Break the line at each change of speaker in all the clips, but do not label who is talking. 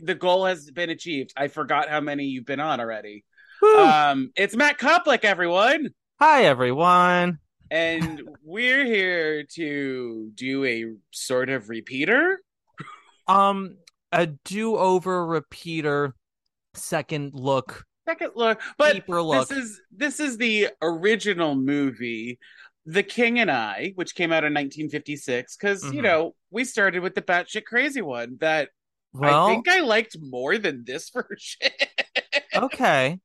The goal has been achieved. I forgot how many you've been on already. Um, it's Matt Koplik, everyone,
Hi, everyone.
and we're here to do a sort of repeater.
Um, a do-over repeater, second look,
Second look, but
deeper look.
This is this is the original movie, The King and I, which came out in 1956. Because you
Mhm.
know we started with the batshit crazy one that
well,
I think I liked more than this version.
okay.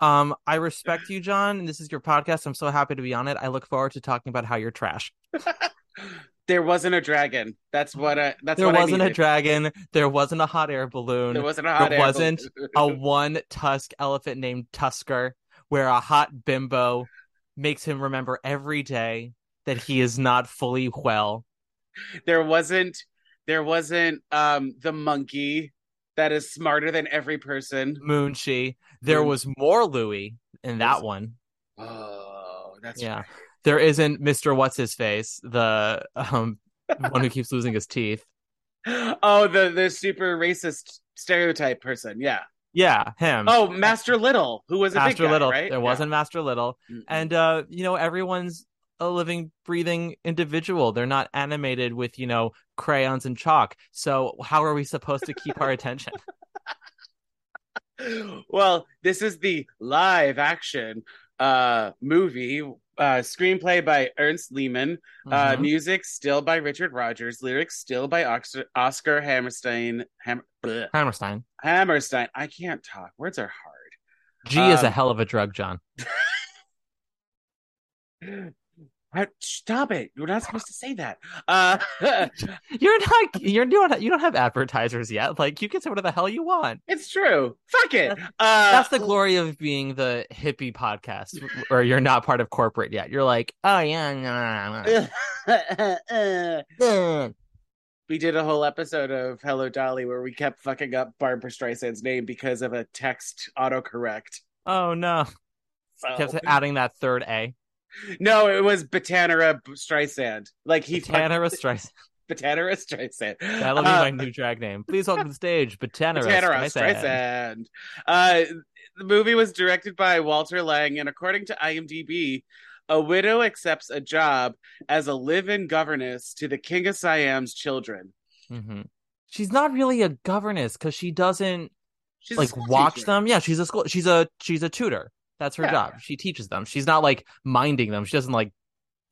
Um, I respect you, John. and This is your podcast. I'm so happy to be on it. I look forward to talking about how you're trash.
there wasn't a dragon. That's what I. That's
There
what
wasn't a dragon. There wasn't a hot air balloon.
There wasn't a hot
there
air
wasn't
balloon.
a one tusk elephant named Tusker, where a hot bimbo makes him remember every day that he is not fully well.
there wasn't. There wasn't um the monkey that is smarter than every person.
Moonshi. There was more Louis in that one.
Oh, that's
Yeah.
right.
There isn't Mr. What's His Face, the um one who keeps losing his teeth.
Oh, the the super racist stereotype person. Yeah.
Yeah, him.
Oh, Master Little, who was a
Master
big guy,
Little.
right?
There wasn't Master Little.
Mm-mm.
And uh, you know, everyone's a living, breathing individual. They're not animated with, you know, crayons and chalk. So how are we supposed to keep our attention?
well, this is the live action uh movie uh screenplay by Ernest Lehman, uh
Mhm.
music still by Richard Rodgers, lyrics still by Oscar, Oscar Hammerstein Ham, bleh,
Hammerstein.
Hammerstein. I can't talk. Words are hard.
G is a
Um,
hell of a drug, John.
What? Stop it. You're not supposed to say that. Uh
You're not you're doing you don't have advertisers yet. Like you can say whatever the hell you want.
it's true. Fuck it. Uh
That's the glory of being the hippie podcast, where you're not part of corporate yet. You're like, oh yeah, nah, nah.
we did a whole episode of Hello Dolly where we kept fucking up Barbra Streisand's name because of a text autocorrect.
oh no,
So
kept adding that third A.
no, it was Batanera Streisand. Like he
Botanera Streisand.
Batanera Streisand.
That'll be
Uh,
my new drag name. Please welcome to the stage, Botanera
Batanera
Streisand.
Streisand. Uh, the movie was directed by Walter Lang, and according to IMDb, a widow accepts a job as a live-in governess to the King of Siam's children.
hmm She's not really a governess because she doesn't
She's
like watch
teacher.
them. Yeah, she's a school. She's a she's a tutor. That's her
Yeah.
job. She teaches them. She's not like minding them. She doesn't like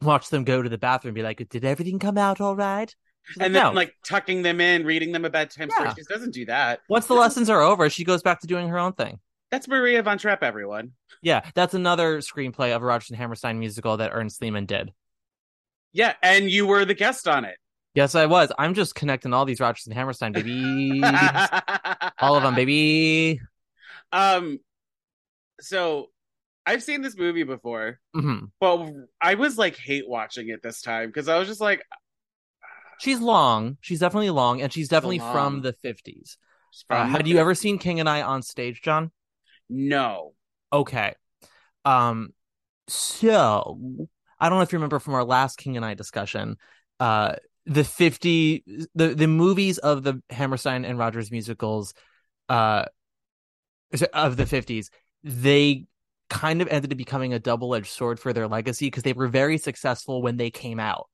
watch them go to the bathroom and be like, "Did everything come out all right?" She's
and
like,
then
no.
like tucking them in, reading them a bedtime story.
Yeah.
She doesn't do that.
Once the lessons are over, she goes back to doing her own thing.
That's Maria von Trapp, everyone.
Yeah, that's another screenplay of a Rodgers and Hammerstein musical that Ernest Lehman did.
Yeah, and you were the guest on it.
Yes, I was. I'm just connecting all these Rodgers and Hammerstein baby, all of them, baby.
um, so I've seen this movie before,
hmm
but I was like hate watching it this time because I was just like,
She's long. She's definitely long, and she's definitely from the 50s. Uh, had you ever seen King and I on stage, John?
No.
Okay. Um. So I don't know if you remember from our last King and I discussion. Uh, the 50 the the movies of the Hammerstein and Rodgers musicals, uh, of the 50s, they kind of ended up becoming a double edged sword for their legacy because they were very successful when they came out.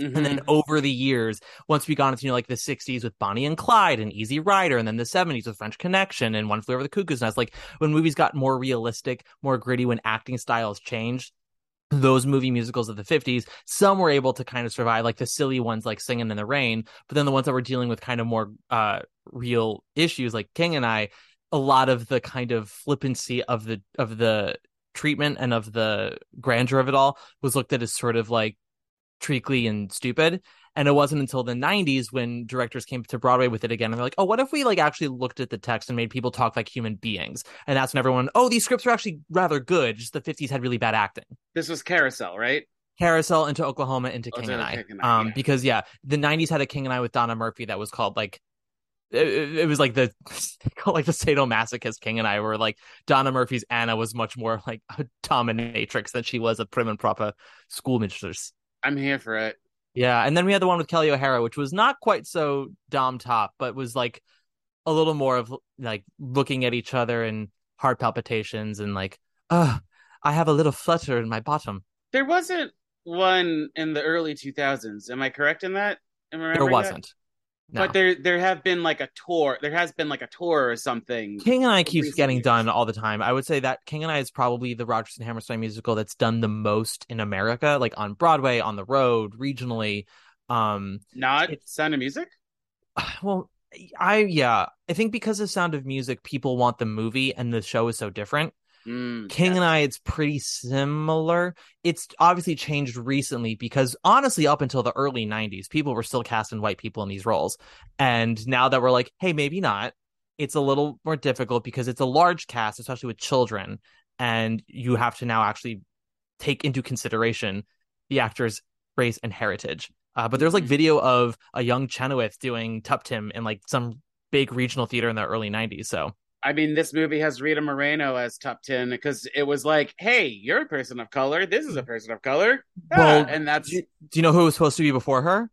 Mhm.
And then over the years, once we got into you know, like the 60s with Bonnie and Clyde and Easy Rider, and then the 70s with French Connection and One Flew Over the Cuckoo's Nest, like when movies got more realistic, more gritty, when acting styles changed, those movie musicals of the 50s, some were able to kind of survive, like the silly ones like Singing in the Rain, but then the ones that were dealing with kind of more uh real issues like King and I, a lot of the kind of flippancy of the of the treatment and of the grandeur of it all was looked at as sort of like treacly and stupid. And it wasn't until the 90s when directors came to Broadway with it again and they're like, oh, what if we like actually looked at the text and made people talk like human beings? And that's when everyone, oh, these scripts are actually rather good. Just the 50s had really bad acting.
This was Carousel, right?
Carousel into Oklahoma into
Oh,
King and I.
King and I,
Um,
yeah.
because yeah, the '90s had a King and I with Donna Murphy that was called like it, it was like the like the sadomasochist King and I, were like Donna Murphy's Anna was much more like a dominatrix than she was a prim and proper schoolmistress.
I'm here for it.
Yeah, and then we had the one with Kelli O'Hara, which was not quite so dom top, but was like a little more of like looking at each other and heart palpitations and like, uh, I have a little flutter in my bottom.
There wasn't one in the early 2000s. Am I correct in that? Am I
There
remembering that?
No.
But there there have been like a tour. There has been like a tour or something.
King and I keeps getting
years.
done all the time. I would say that King and I is probably the Rodgers and Hammerstein musical that's done the most in America, like on Broadway, on the road, regionally. Um,
Not
It's-
Sound of Music.
well, I yeah, I think because of Sound of Music, people want the movie, and the show is so different.
Mm,
King and I, it's pretty similar. It's obviously changed recently because honestly, up until the early 90s, people were still casting white people in these roles. And now that we're like, hey, maybe not, it's a little more difficult because it's a large cast, especially with children. And you have to now actually take into consideration the actor's race and heritage. Uh, but there's like
Mhm.
video of a young Chenoweth doing Tuptim in like some big regional theater in the early 90s. So
I mean, this movie has Rita Moreno as Tuptim because it was like, hey, you're a person of color. This is a person of color. Ah,
Well,
and that's
do you, know who was supposed to be before her?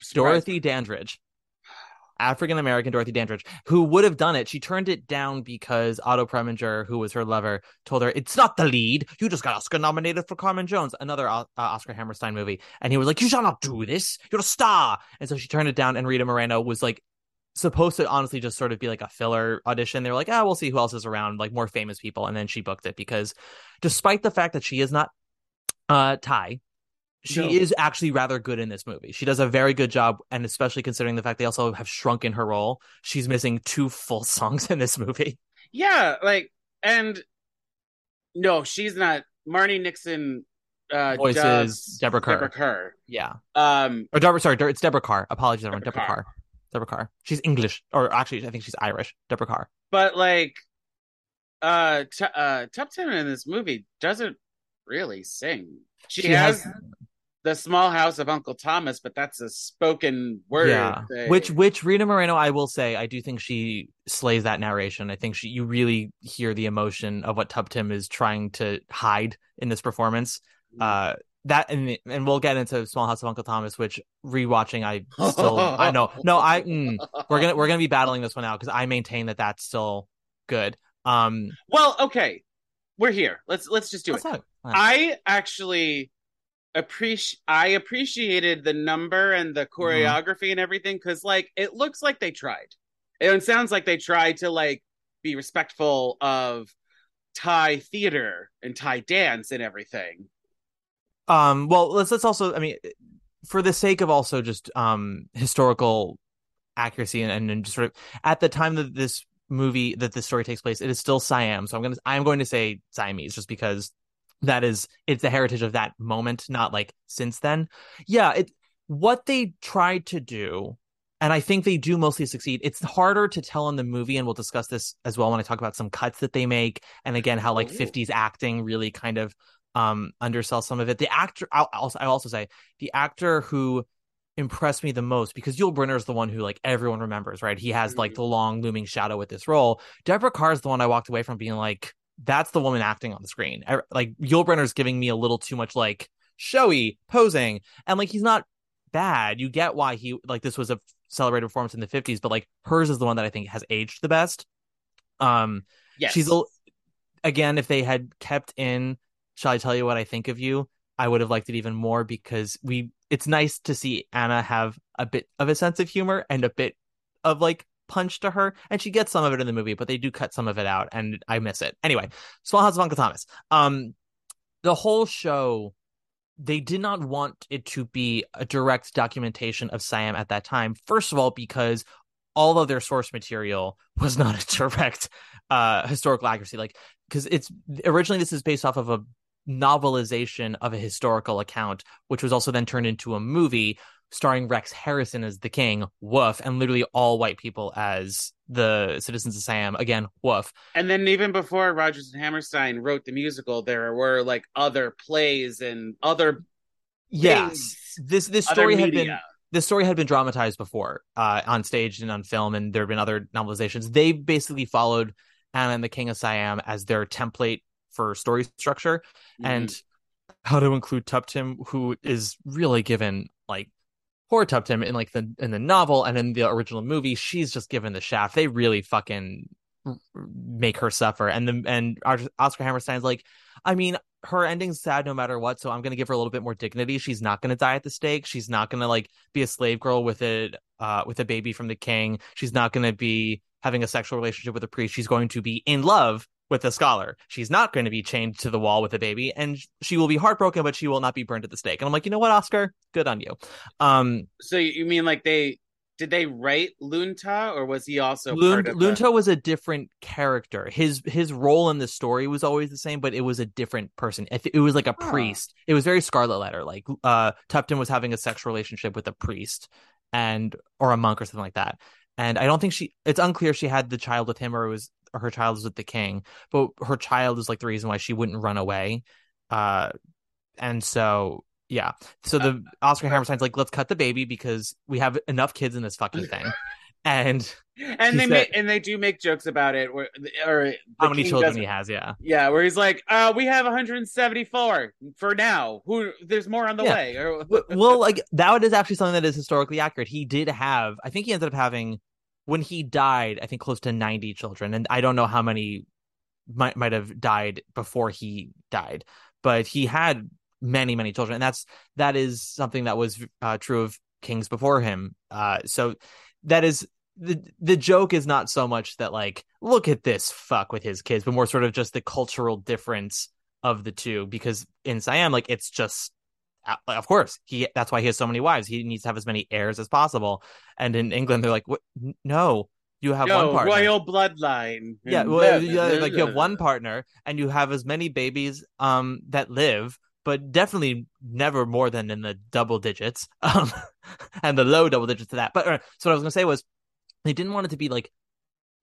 surprised.
Dorothy Dandridge. African American Dorothy Dandridge, who would have done it. She turned it down because Otto Preminger, who was her lover, told her, It's not the lead. You just got Oscar nominated for Carmen Jones, another uh, Oscar Hammerstein movie. And he was like, You shall not do this. You're a star. And so she turned it down, and Rita Moreno was like, supposed to honestly just sort of be like a filler audition. They were like, ah, we'll see who else is around, like more famous people. And then she booked it because despite the fact that she is not uh Thai, she
No.
is actually rather good in this movie. She does a very good job, and especially considering the fact they also have shrunken her role, she's missing two full songs in this movie.
Yeah, like, and no, she's not. Marni Nixon uh,
Voices Deborah Kerr.
Deborah Kerr.
Yeah.
Um,
Or Deborah, sorry, it's Deborah Carr. Apologies, everyone.
Deborah
Deborah
Carr.
Carr. Deborah Carr. She's English, or actually, I think she's Irish. Deborah Carr.
but like, uh, T- uh, Tuptim in this movie doesn't really sing. She,
She
has,
has-
the Small House of Uncle Thomas, but that's a spoken word.
Yeah.
thing.
Which which Rita Moreno, I will say, I do think she slays that narration. I think she you really hear the emotion of what Tuptim is trying to hide in this performance.
Mm.
Uh that and and we'll get into Small House of Uncle Thomas, which rewatching I still I know no I mm, we're gonna we're gonna be battling this one out because I maintain that that's still good. Um,
well, okay, we're here. Let's let's just do it.
let's it.
I actually appreciate I appreciated the number and the choreography and everything because like it looks like they tried. It sounds like they tried to like be respectful of Thai theater and Thai dance and everything.
Um, well, let's let's also, I mean, for the sake of also just um historical accuracy and, and just sort of at the time that this movie that this story takes place, it is still Siam. So I'm gonna I'm going to say Siamese just because that is it's the heritage of that moment, not like since then. Yeah, it what they tried to do. And I think they do mostly succeed. It's harder to tell in the movie, and we'll discuss this as well when I talk about some cuts that they make, and again how like
Ooh.
50s acting really kind of um undersell some of it. The actor, I'll also I also say the actor who impressed me the most because Yul Brynner is the one who like everyone remembers, right? He has like
Mhm.
the long looming shadow with this role. Deborah Carr is the one I walked away from being like, that's the woman acting on the screen. Er- Like Yul Brynner's giving me a little too much like showy posing, and like he's not bad. You get why he like this was a celebrated performance in the 50s, but like hers is the one that I think has aged the best. Um
Yes.
she's a, again if they had kept in shall i tell you what i think of you? I would have liked it even more because we it's nice to see anna have a bit of a sense of humor and a bit of like punch to her and she gets some of it in the movie but they do cut some of it out and i miss it. Anyway small house of uncle thomas. Um the whole show they did not want it to be a direct documentation of siam at that time first of all because all of their source material was not a direct uh historical accuracy. Like because it's originally this is based off of a novelization of a historical account, which was also then turned into a movie starring Rex Harrison as the king, woof, and literally all white people as the citizens of Siam, again, woof.
And then even before Rodgers and Hammerstein wrote the musical, there were like other plays and other
Yes.
things,
This this story had been this story had been dramatized before uh, on stage and on film, and there have been other novelizations. They basically followed Anna and the King of Siam as their template for story structure
Mhm.
and how to include Tuptim, who is really given like poor Tuptim in like the in the novel and in the original movie. She's just given the shaft. They really fucking make her suffer. And the and Oscar Hammerstein's like, I mean, her ending's sad no matter what, so I'm gonna give her a little bit more dignity. She's not gonna die at the stake. She's not gonna like be a slave girl with a uh with a baby from the king. She's not gonna be having a sexual relationship with a priest. She's going to be in love with a scholar. She's not going to be chained to the wall with a baby, and she will be heartbroken, but she will not be burned at the stake. And I'm like, you know what, Oscar, good on you. Um,
So you mean like they did they write Lun Tha or was he also
Lun-
part of the-
was a different character. His his role in the story was always the same, but it was a different person. It, it was like a
Huh.
priest. It was very Scarlet Letter. Like uh, Tuptim was having a sexual relationship with a priest and or a monk or something like that. And I don't think she. It's unclear she had the child with him or it was or her child is with the king. But her child is like the reason why she wouldn't run away. Uh, and so yeah. So the Oscar Hammerstein's like, let's cut the baby because we have enough kids in this fucking thing. And
and they
said-
make and they do make jokes about it where or
how many children he has, yeah.
Yeah, where he's like, uh, we have 174 for now. Who there's more on the
Yeah.
way.
Well, like that is actually something that is historically accurate. He did have, I think he ended up having, when he died, I think close to 90 children. And I don't know how many might, might have died before he died, but he had many, many children. And that's, that is something that was uh, true of kings before him. Uh, so that is, the the joke is not so much that like look at this fuck with his kids, but more sort of just the cultural difference of the two. Because in Siam, like it's just of course he that's why he has so many wives. He needs to have as many heirs as possible. And in england they're like what no you have one partner.
royal bloodline.
yeah well,
blah,
yeah, like you have one partner and you have as many babies um that live but definitely never more than in the double digits um and the low double digits to that. But uh, so what i was going to say was they didn't want it to be like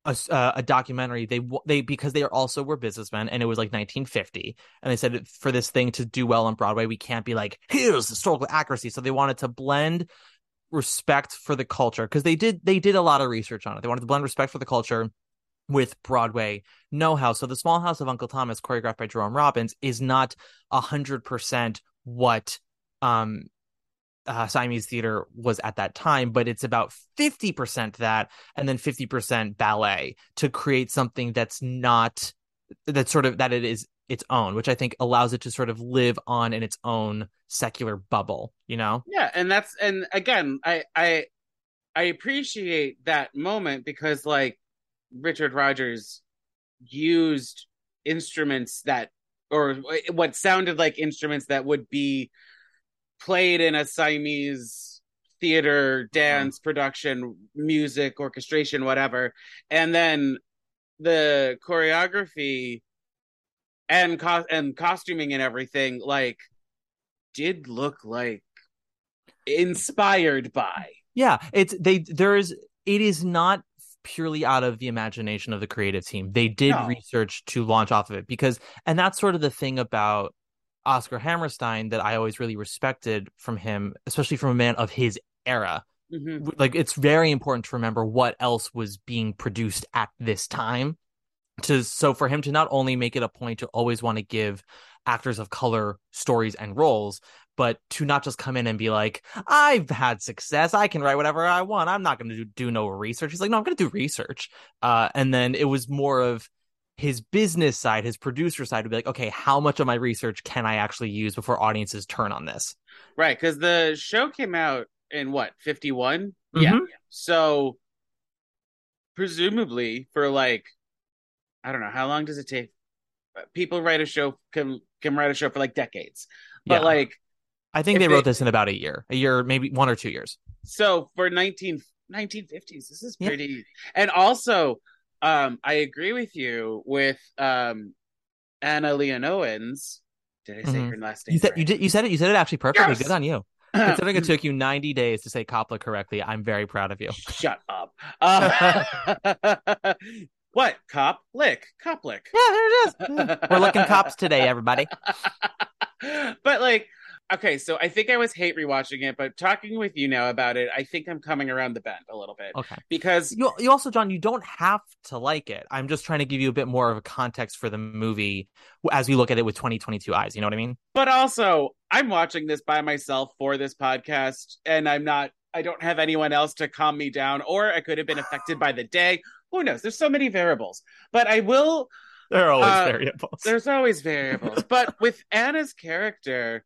a, uh, a documentary. They they because they are also were businessmen and it was like 1950 and they said for this thing to do well on broadway we can't be like here's historical accuracy. So they wanted to blend respect for the culture because they did they did a lot of research on it. They wanted to blend respect for the culture with Broadway know-how. So the Small House of Uncle Thomas, choreographed by Jerome Robbins, is not a hundred percent what um uh, Siamese theater was at that time, but it's about 50% that and then 50% ballet to create something that's not that's sort of that it is its own, which I think allows it to sort of live on in its own secular bubble, you know?
Yeah, and that's and again, I I I appreciate that moment because like Richard Rodgers used instruments that or what sounded like instruments that would be played in a Siamese theater, dance mm-hmm. production, music, orchestration, whatever. And then the choreography and co- and costuming and everything like did look like inspired by.
Yeah, it's they there is it is not purely out of the imagination of the creative team. They did
No.
research to launch off of it because and that's sort of the thing about Oscar Hammerstein that I always really respected from him, especially from a man of his era.
Mhm.
Like it's very important to remember what else was being produced at this time. To so for him to not only make it a point to always want to give actors of color stories and roles, but to not just come in and be like, I've had success. I can write whatever I want. I'm not going to do, do no research. He's like, no, I'm going to do research. Uh, and then it was more of his business side, his producer side would be like, okay, how much of my research can I actually use before audiences turn on this?
Right, because the show came out in what, 51? Yeah.
Mhm.
So presumably for like I don't know, how long does it take? People write a show can can write a show for like decades. But
Yeah.
like
I think they
they-
wrote this in about a year, a year, maybe one or two years.
so for 19 1950s this is
Yeah.
pretty and also um i agree with you with um anna Leonowens Did I say
Mhm.
her last name?
You said
right?
you did you said it you said it actually perfectly.
Yes!
Good on you. Considering it took you 90 days to say Coppola correctly, I'm very proud of you.
Shut up. Uh, what? Cop lick. Cop lick.
Yeah, there it is. We're looking cops today, everybody.
but like, okay, so I think I was hate rewatching it, but talking with you now about it, I think I'm coming around the bend a little bit
Okay.
because
You, you also, John, you don't have to like it. I'm just trying to give you a bit more of a context for the movie as we look at it with 2022 eyes. You know what I mean?
but also I'm watching this by myself for this podcast, and I'm not. I don't have anyone else to calm me down, or I could have been affected by the day. Who knows? There's so many variables. But I will.
There are
always Uh,
variables.
There's always variables. but with Anna's character,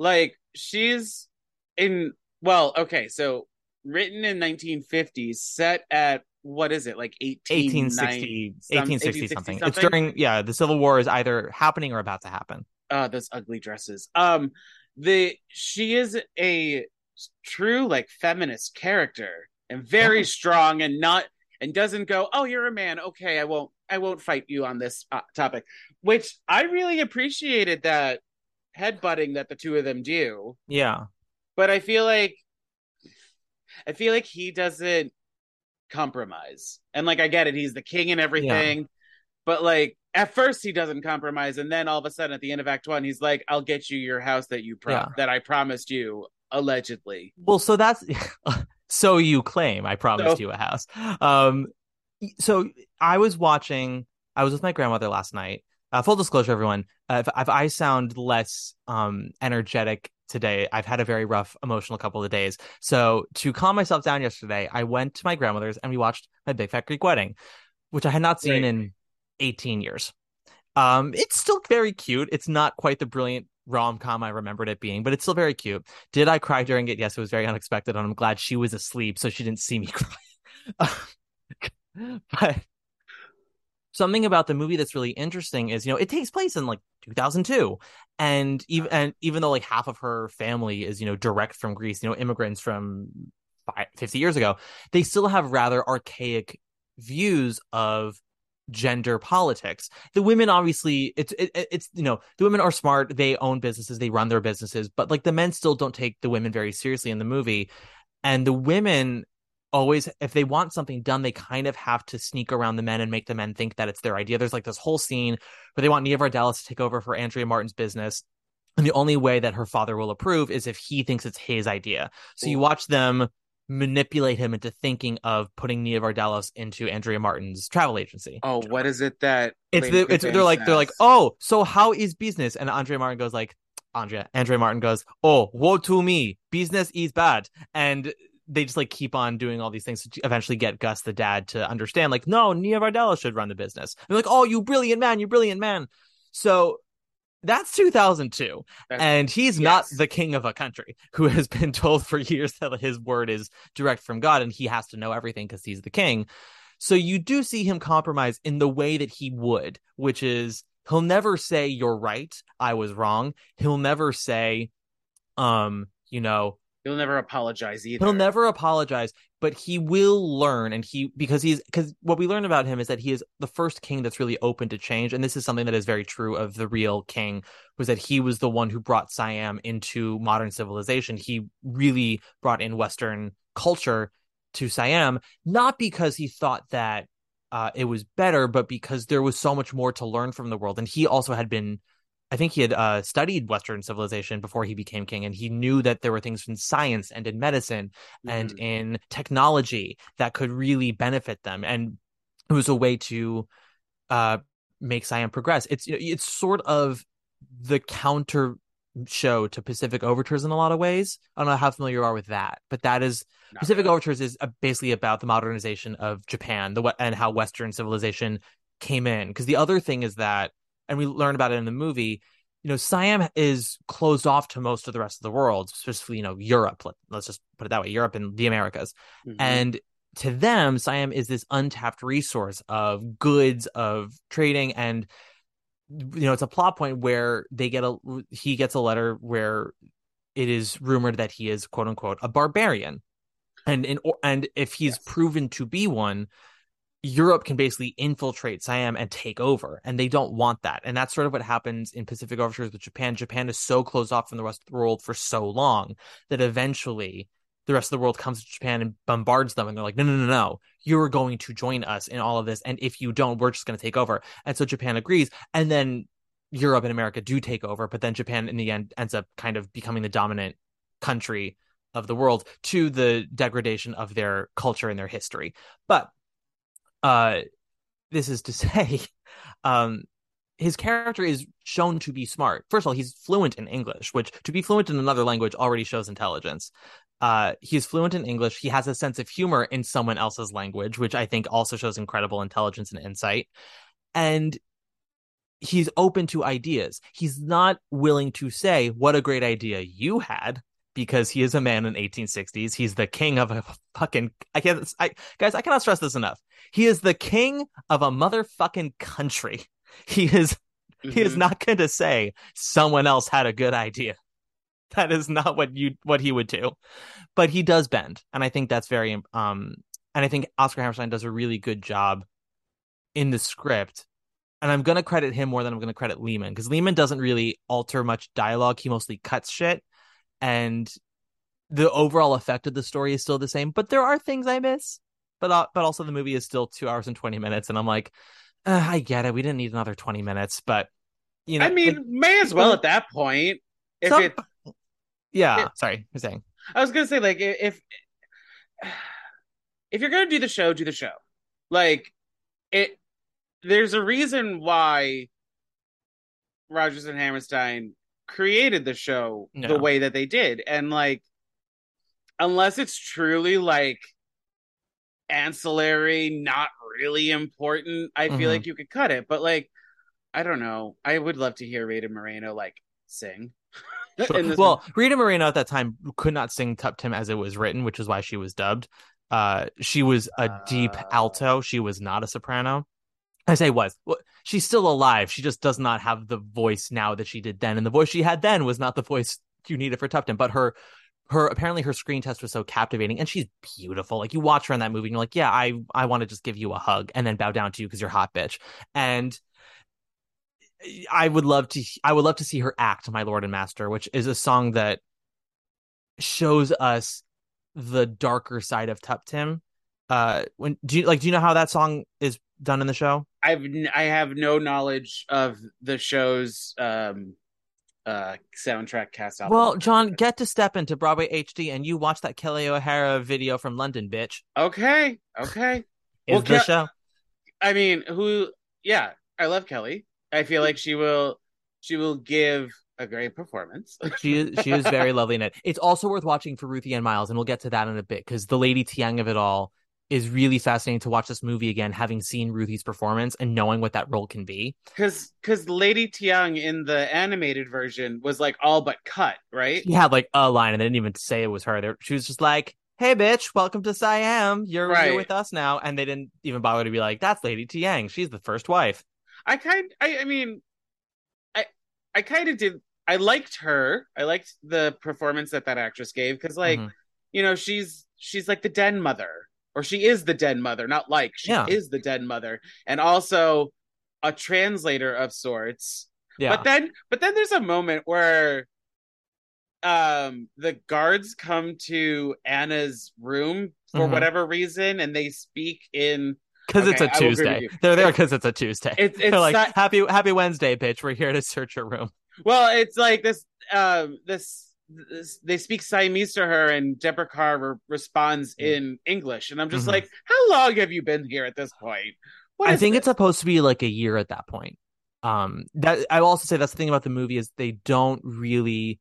like she's in. Well, okay, so written in 1950s, set at what is it like 18,
1860,
some-
1860 something.
1860
It's during, yeah, the Civil War is either happening or about to happen.
uh those ugly dresses um the she is a true like feminist character and very strong and not and doesn't go oh you're a man okay i won't i won't fight you on this uh, topic which i really appreciated that headbutting that the two of them do
Yeah.
but i feel like i feel like he doesn't compromise and like i get it he's the king and everything but like at first he doesn't compromise and then all of a sudden at the end of act one he's like i'll get you your house that you pro-
Yeah.
that i promised you allegedly
Well, so that's so you claim. I promised
So-
you a house. Um, so I was watching. I was with my grandmother last night. Uh, full disclosure, everyone. Uh, if, if I sound less um energetic today, I've had a very rough emotional couple of days. So to calm myself down yesterday, I went to my grandmother's and we watched my Big Fat Greek Wedding, which I had not seen in 18 years. Um, it's still very cute. It's not quite the brilliant rom com I remembered it being, but it's still very cute. Did I cry during it? Yes, it was very unexpected, and I'm glad she was asleep, so she didn't see me cry. but something about the movie that's really interesting is, you know, it takes place in like 2002, and even and even though like half of her family is, you know, direct from Greece, you know, immigrants from fi 50 years ago, they still have rather archaic views of gender politics. The women obviously it's it, it's you know the women are smart, they own businesses, they run their businesses, but like the men still don't take the women very seriously in the movie. And the women always if they want something done, they kind of have to sneak around the men and make the men think that it's their idea. There's like this whole scene where they want Nia Vardalos to take over for Andrea Martin's business. And the only way that her father will approve is if he thinks it's his idea. So you watch them manipulate him into thinking of putting Nia Vardalos into Andrea Martin's travel agency.
oh what is it that
It's the it's they're like they're like, oh, so how is business? And Andrea Martin goes like, Andrea, Andrea Martin goes, oh, woe to me, business is bad, and they just like keep on doing all these things to eventually get Gus the dad to understand, like, no, Nia Vardalos should run the business. And they're like, oh, you brilliant man, you brilliant man. So that's 2002
That's-
and he's not the king of a country who has been told for years that his word is direct from God and he has to know everything because he's the king. So you do see him compromise in the way that he would, which is he'll never say you're right, I was wrong. He'll never say um, you know,
he'll never apologize either
He'll never apologize, but he will learn. And he, because he's, because what we learn about him is that he is the first king that's really open to change. And this is something that is very true of the real king, was that he was the one who brought Siam into modern civilization. He really brought in Western culture to Siam, not because he thought that uh, it was better, but because there was so much more to learn from the world. And he also had been I think he had uh, studied Western civilization before he became king, and he knew that there were things in science and in medicine and
Mhm.
in technology that could really benefit them. And it was a way to uh, make Siam progress. It's it's sort of the counter show to Pacific Overtures in a lot of ways. I don't know how familiar you are with that, but that is
Not
Pacific
really.
Overtures is uh, basically about the modernization of Japan, the and how Western civilization came in. Because the other thing is that, and we learn about it in the movie. You know, Siam is closed off to most of the rest of the world, specifically, you know, Europe. Let, let's just put it that way: Europe and the Americas.
Mhm.
And to them, Siam is this untapped resource of goods, of trading, and you know, it's a plot point where they get a he gets a letter where it is rumored that he is quote unquote a barbarian, and in and if he's
Yes.
proven to be one, Europe can basically infiltrate Siam and take over, and they don't want that. And that's sort of what happens in Pacific Overtures with Japan. Japan is so closed off from the rest of the world for so long that eventually the rest of the world comes to Japan and bombards them, and they're like, no, no, no, no, you're going to join us in all of this, and if you don't, we're just going to take over. And so Japan agrees, and then Europe and America do take over, but then Japan in the end ends up kind of becoming the dominant country of the world to the degradation of their culture and their history. But uh this is to say um his character is shown to be smart. First of all, he's fluent in English, which to be fluent in another language already shows intelligence. Uh, he's fluent in English. He has a sense of humor in someone else's language, which I think also shows incredible intelligence and insight. And he's open to ideas. He's not willing to say what a great idea you had because he is a man in 1860s. He's the king of a fucking I can't I guys, I cannot stress this enough. He is the king of a motherfucking country. He is mm-hmm. he is not going to say someone else had a good idea. That is not what you what he would do. But he does bend, and I think that's very um and I think Oscar Hammerstein does a really good job in the script and I'm gonna credit him more than I'm gonna credit Lehman because Lehman doesn't really alter much dialogue. He mostly cuts shit, and the overall effect of the story is still the same. But there are things I miss. But uh, but also the movie is still two hours and twenty minutes, and I'm like, uh, I get it. We didn't need another twenty minutes, but you know,
I mean, it, may as well at that point. If some, it,
yeah, it, sorry, you're saying.
I was gonna say like if if you're gonna do the show, do the show. Like it. There's a reason why Rodgers and Hammerstein created the show no. the way that they did. And like unless it's truly like ancillary not really important i mm-hmm. feel like you could cut it. But like i don't know. I would love to hear rita moreno like sing
sure. well rita moreno at that time could not sing tuptim as it was written which is why she was dubbed. Uh she was a deep uh... alto. She was not a soprano I say was. Well, she's still alive. She just does not have the voice now that she did then, and the voice she had then was not the voice you needed for Tuptim. But her, her apparently her screen test was so captivating, and she's beautiful. Like you watch her in that movie, and you're like, yeah, I I want to just give you a hug and then bow down to you because you're hot, bitch. And I would love to, I would love to see her act "My Lord and Master," which is a song that shows us the darker side of Tuptim. Uh, when do you like? Do you know how that song is done in the show?
I've I have no knowledge of the show's um uh soundtrack cast
album. Well, John, get to step into Broadway HD and you watch that Kelli O'Hara video from London, bitch.
Okay, okay.
Is well, the Ke- show?
I mean, who? Yeah, I love Kelli. I feel like she will she will give a great performance.
she is she was very lovely in it. It's also worth watching for Ruthie Ann Miles, and we'll get to that in a bit because the Lady Thiang of it all is really fascinating to watch this movie again, having seen Ruthie's performance and knowing what that role can be.
Because because Lady Thiang in the animated version was like all but cut, right?
She had like a line and they didn't even say it was her. She was just like, "Hey, bitch, welcome to Siam. You're, right. you're with us now," and they didn't even bother to be like, "That's Lady Thiang. She's the first wife."
I kind, I, I mean, I, I kind of did. I liked her. I liked the performance that that actress gave because, like, mm-hmm. you know, she's she's like the den mother or she is the dead mother, not like she yeah. is the dead mother, and also a translator of sorts. Yeah. But then, but then there's a moment where um the guards come to Anna's room for mm-hmm. whatever reason, and they speak in
because okay, it's a Tuesday. They're there because it's a Tuesday. It's, it's They're like happy Happy Wednesday, bitch. We're here to search your room.
Well, it's like this. Um, this they speak Siamese to her, and Deborah re- responds mm. in English, and I'm just mm-hmm. like, how long have you been here at this point?
I think this? it's supposed to be like a year at that point. Um, that I will also say that's the thing about the movie is they don't really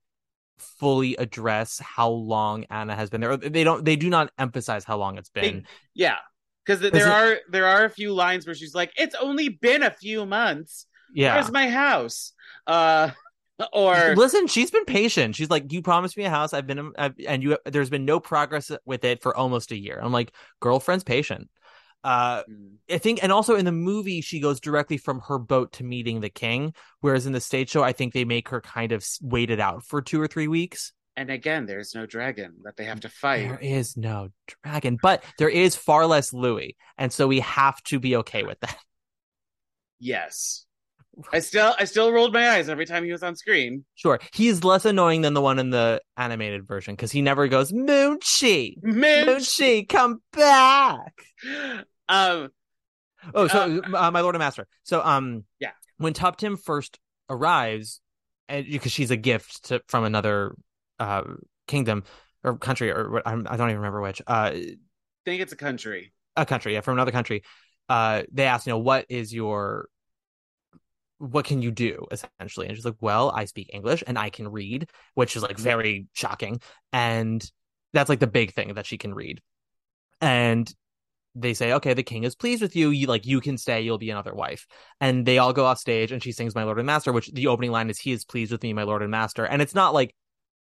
fully address how long Anna has been there. They don't. They do not emphasize how long it's been. They,
yeah, because there it, are there are a few lines where she's like, "It's only been a few months. Yeah, where's my house?" Uh, or
listen she's been patient she's like you promised me a house i've been I've, and you there's been no progress with it for almost a year i'm like girlfriend's patient uh mm. i think and also in the movie she goes directly from her boat to meeting the king whereas in the stage show i think they make her kind of wait it out for two or three weeks
And again, there's no dragon that they have to fight.
There is no dragon, but there is far less Louis, and so we have to be okay with that.
Yes. I still I still rolled my eyes every time he was on screen.
Sure, he's less annoying than the one in the animated version because he never goes Moonchi! Moonchi, come back.
Um
Oh, so uh, my lord and master. So, um,
Yeah.
when Tuptim first arrives, and because she's a gift to, from another uh kingdom or country or I don't even remember which uh
think it's a country.
a country yeah from another country uh they ask you know what is your what can you do essentially? And she's like well i speak english and i can read which is like mm-hmm. very shocking. And that's like the big thing that she can read. And they say okay the king is pleased with you. You like you can stay. You'll be another wife. And they all go off stage and she sings my lord and master which the opening line is he is pleased with me my lord and master. And it's not like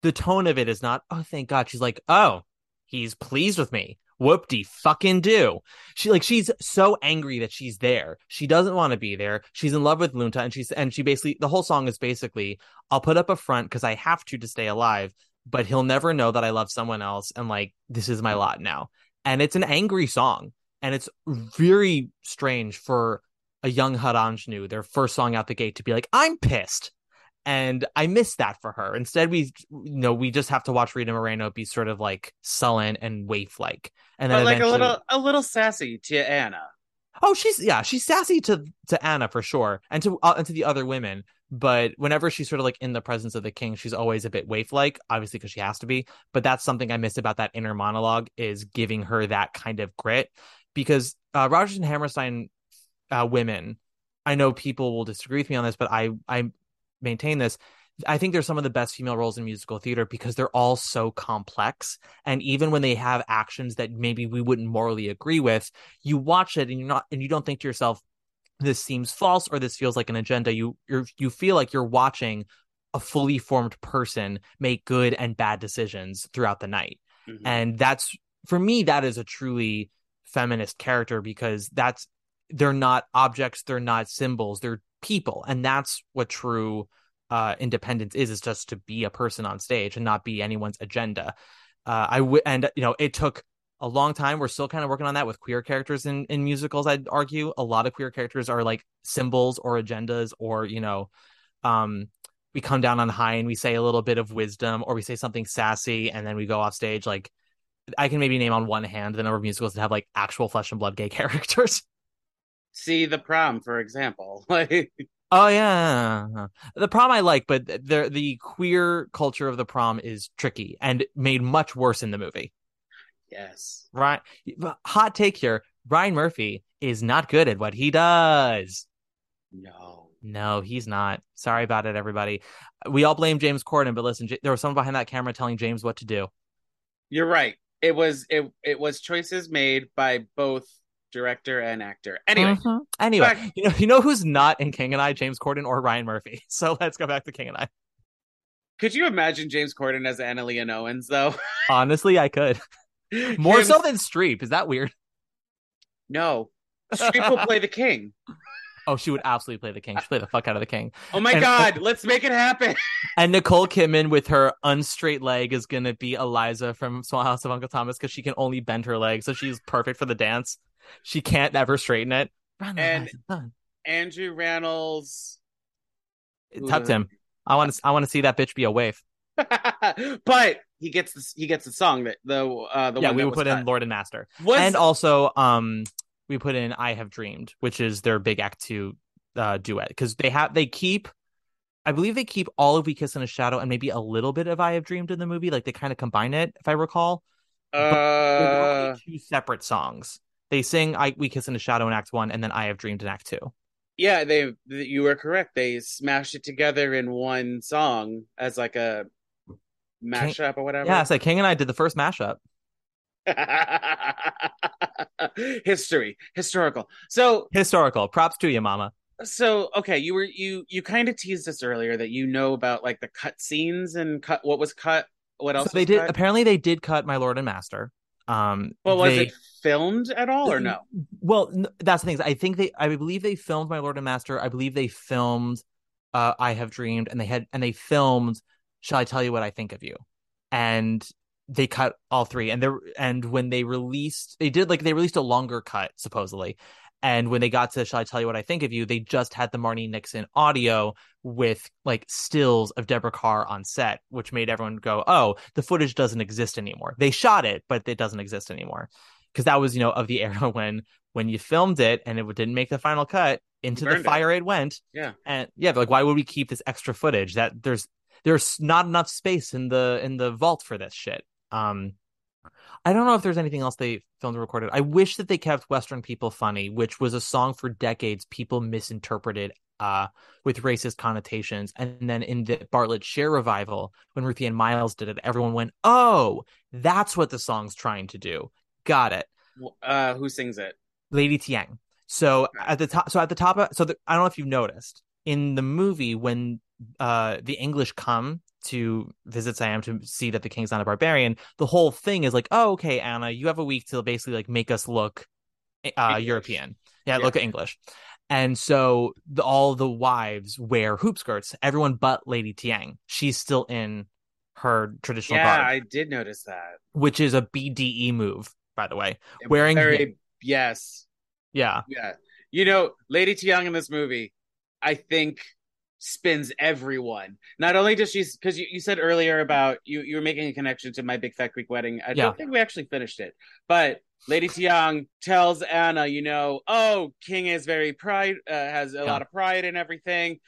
the tone of it is not oh thank god. She's like oh he's pleased with me. Whoop de fucking do. She like she's so angry that she's there. She doesn't want to be there. She's in love with Lun Tha and she's and she basically the whole song is basically i'll put up a front because i have to to stay alive but he'll never know that i love someone else and like this is my lot now. And it's an angry song and it's very strange for a young Haranjnu, their first song out the gate, to be like, "I'm pissed," and I miss that for her. Instead, we, you know, we just have to watch Rita Moreno be sort of like sullen and waif like, and then
But like a little a little sassy to Anna.
Oh, she's yeah, she's sassy to to Anna for sure, and to uh, and to the other women. But whenever she's sort of like in the presence of the king, she's always a bit waif like, obviously because she has to be. But that's something I miss about that inner monologue is giving her that kind of grit, because uh, Rodgers and Hammerstein uh, women, I know people will disagree with me on this, but I I maintain this. I think they're some of the best female roles in musical theater because they're all so complex. And even when they have actions that maybe we wouldn't morally agree with, you watch it and you're not and you don't think to yourself, this seems false or this feels like an agenda. You you you feel like you're watching a fully formed person make good and bad decisions throughout the night.
Mhm.
And that's for me, that is a truly feminist character because that's they're not objects, they're not symbols, they're people. And that's what true uh independence is, is just to be a person on stage and not be anyone's agenda. Uh I w- and you know, it took a long time. We're still kind of working on that with queer characters in, in musicals, I'd argue. A lot of queer characters are like symbols or agendas or, you know, um we come down on high and we say a little bit of wisdom or we say something sassy and then we go off stage like I can maybe name on one hand the number of musicals that have like actual flesh and blood gay characters.
See the prom, for example. Like
Oh yeah, the prom I like, but the the queer culture of the prom is tricky and made much worse in the movie.
yes.
Right? Hot take here: Ryan Murphy is not good at what he does.
No.
No, he's not. Sorry about it, everybody. We all blame James Corden, but listen, there was someone behind that camera telling James what to do.
You're right. It was it it was choices made by both director and actor. Anyway,
Mhm. anyway,
back-
you know, you know who's not in King and I? James Corden or Ryan Murphy. So let's go back to King and I.
could you imagine James Corden as Anna Leonowens though?
Honestly, I could more
Him-
so than Streep. Is that weird?
No. Streep will play the king.
Oh, she would absolutely play the king. She'd play the fuck out of the king.
Oh my
And-
god, let's make it happen.
And Nicole Kidman with her unstraight leg is gonna be Eliza from Small House of Uncle Thomas because she can only bend her leg, so she's perfect for the dance. She can't ever straighten it. Run,
And-
Eliza, run.
Andrew Rannells
Tuptim. I want to. I want to see that bitch be a waif.
but he gets the he gets the song that the uh the
yeah,
one
we
that
would
was
put in. Lord and Master,
Was
and also um we put in I Have Dreamed, which is their big act two uh duet because they have they keep. I believe they keep all of We Kiss in a Shadow and maybe a little bit of I Have Dreamed in the movie. Like they kind of combine it, if I recall. They're
uh
two separate songs. They sing I We Kiss in a Shadow in Act One, and then I Have Dreamed in Act Two.
yeah, they you were correct. They smashed it together in one song as like a mashup or whatever.
Yeah, so King and I did the first mashup.
History, historical. So
Historical. Props to you, Mama.
so okay, you were you you kind of teased us earlier that you know about like the cut scenes and cut what was cut. What else?
So they
was
did.
cut?
Apparently, they did cut My Lord and Master. Um,
Well, was
they-
it filmed at all or no?
Well, that's the thing. I think they. I believe they filmed My Lord and Master. I believe they filmed uh, I Have Dreamed, and they had and they filmed. Shall I tell you what I think of you? and they cut all three and they and when they released they did like they released a longer cut supposedly and when they got to shall i tell you what i think of you they just had the Marni nixon audio with like stills of deborah Carr on set which made everyone go oh the footage doesn't exist anymore. They shot it but it doesn't exist anymore. Because that was you know of the era when when you filmed it and it didn't make the final cut into the
Burned it.
fire it went.
Yeah.
and yeah like why would we keep this extra footage? That there's there's not enough space in the in the vault for this shit. Um i don't know if there's anything else they filmed or recorded. I wish that they kept western people funny which was a song for decades people misinterpreted uh with racist connotations. And then in the bartlett sher revival when ruthie ann miles did it everyone went oh that's what the song's trying to do. Got it.
Uh, who sings it?
Lady Thiang. So at the top, so at the top, of, so the, I don't know if you've noticed in the movie when uh the English come to visit Siam to see that the king's not a barbarian, the whole thing is like, oh, okay, Anna, you have a week to basically like make us look uh European, yeah,
Yeah.
look at English. And so the, all the wives wear hoop skirts, everyone but Lady Thiang. She's still in her traditional
Yeah,
garb,
I did notice that.
which is a BDE move, by the way. Wearing-
very yes,
Yeah,
yeah. You know, Lady Thiang in this movie, I think spins everyone. Not only does she, because you, you said earlier about you you were making a connection to my Big Fat Greek Wedding. I
Yeah.
don't think we actually finished it, but Lady Thiang tells Anna, you know, oh, King is very pride, uh, has a
Yeah.
lot of pride and everything.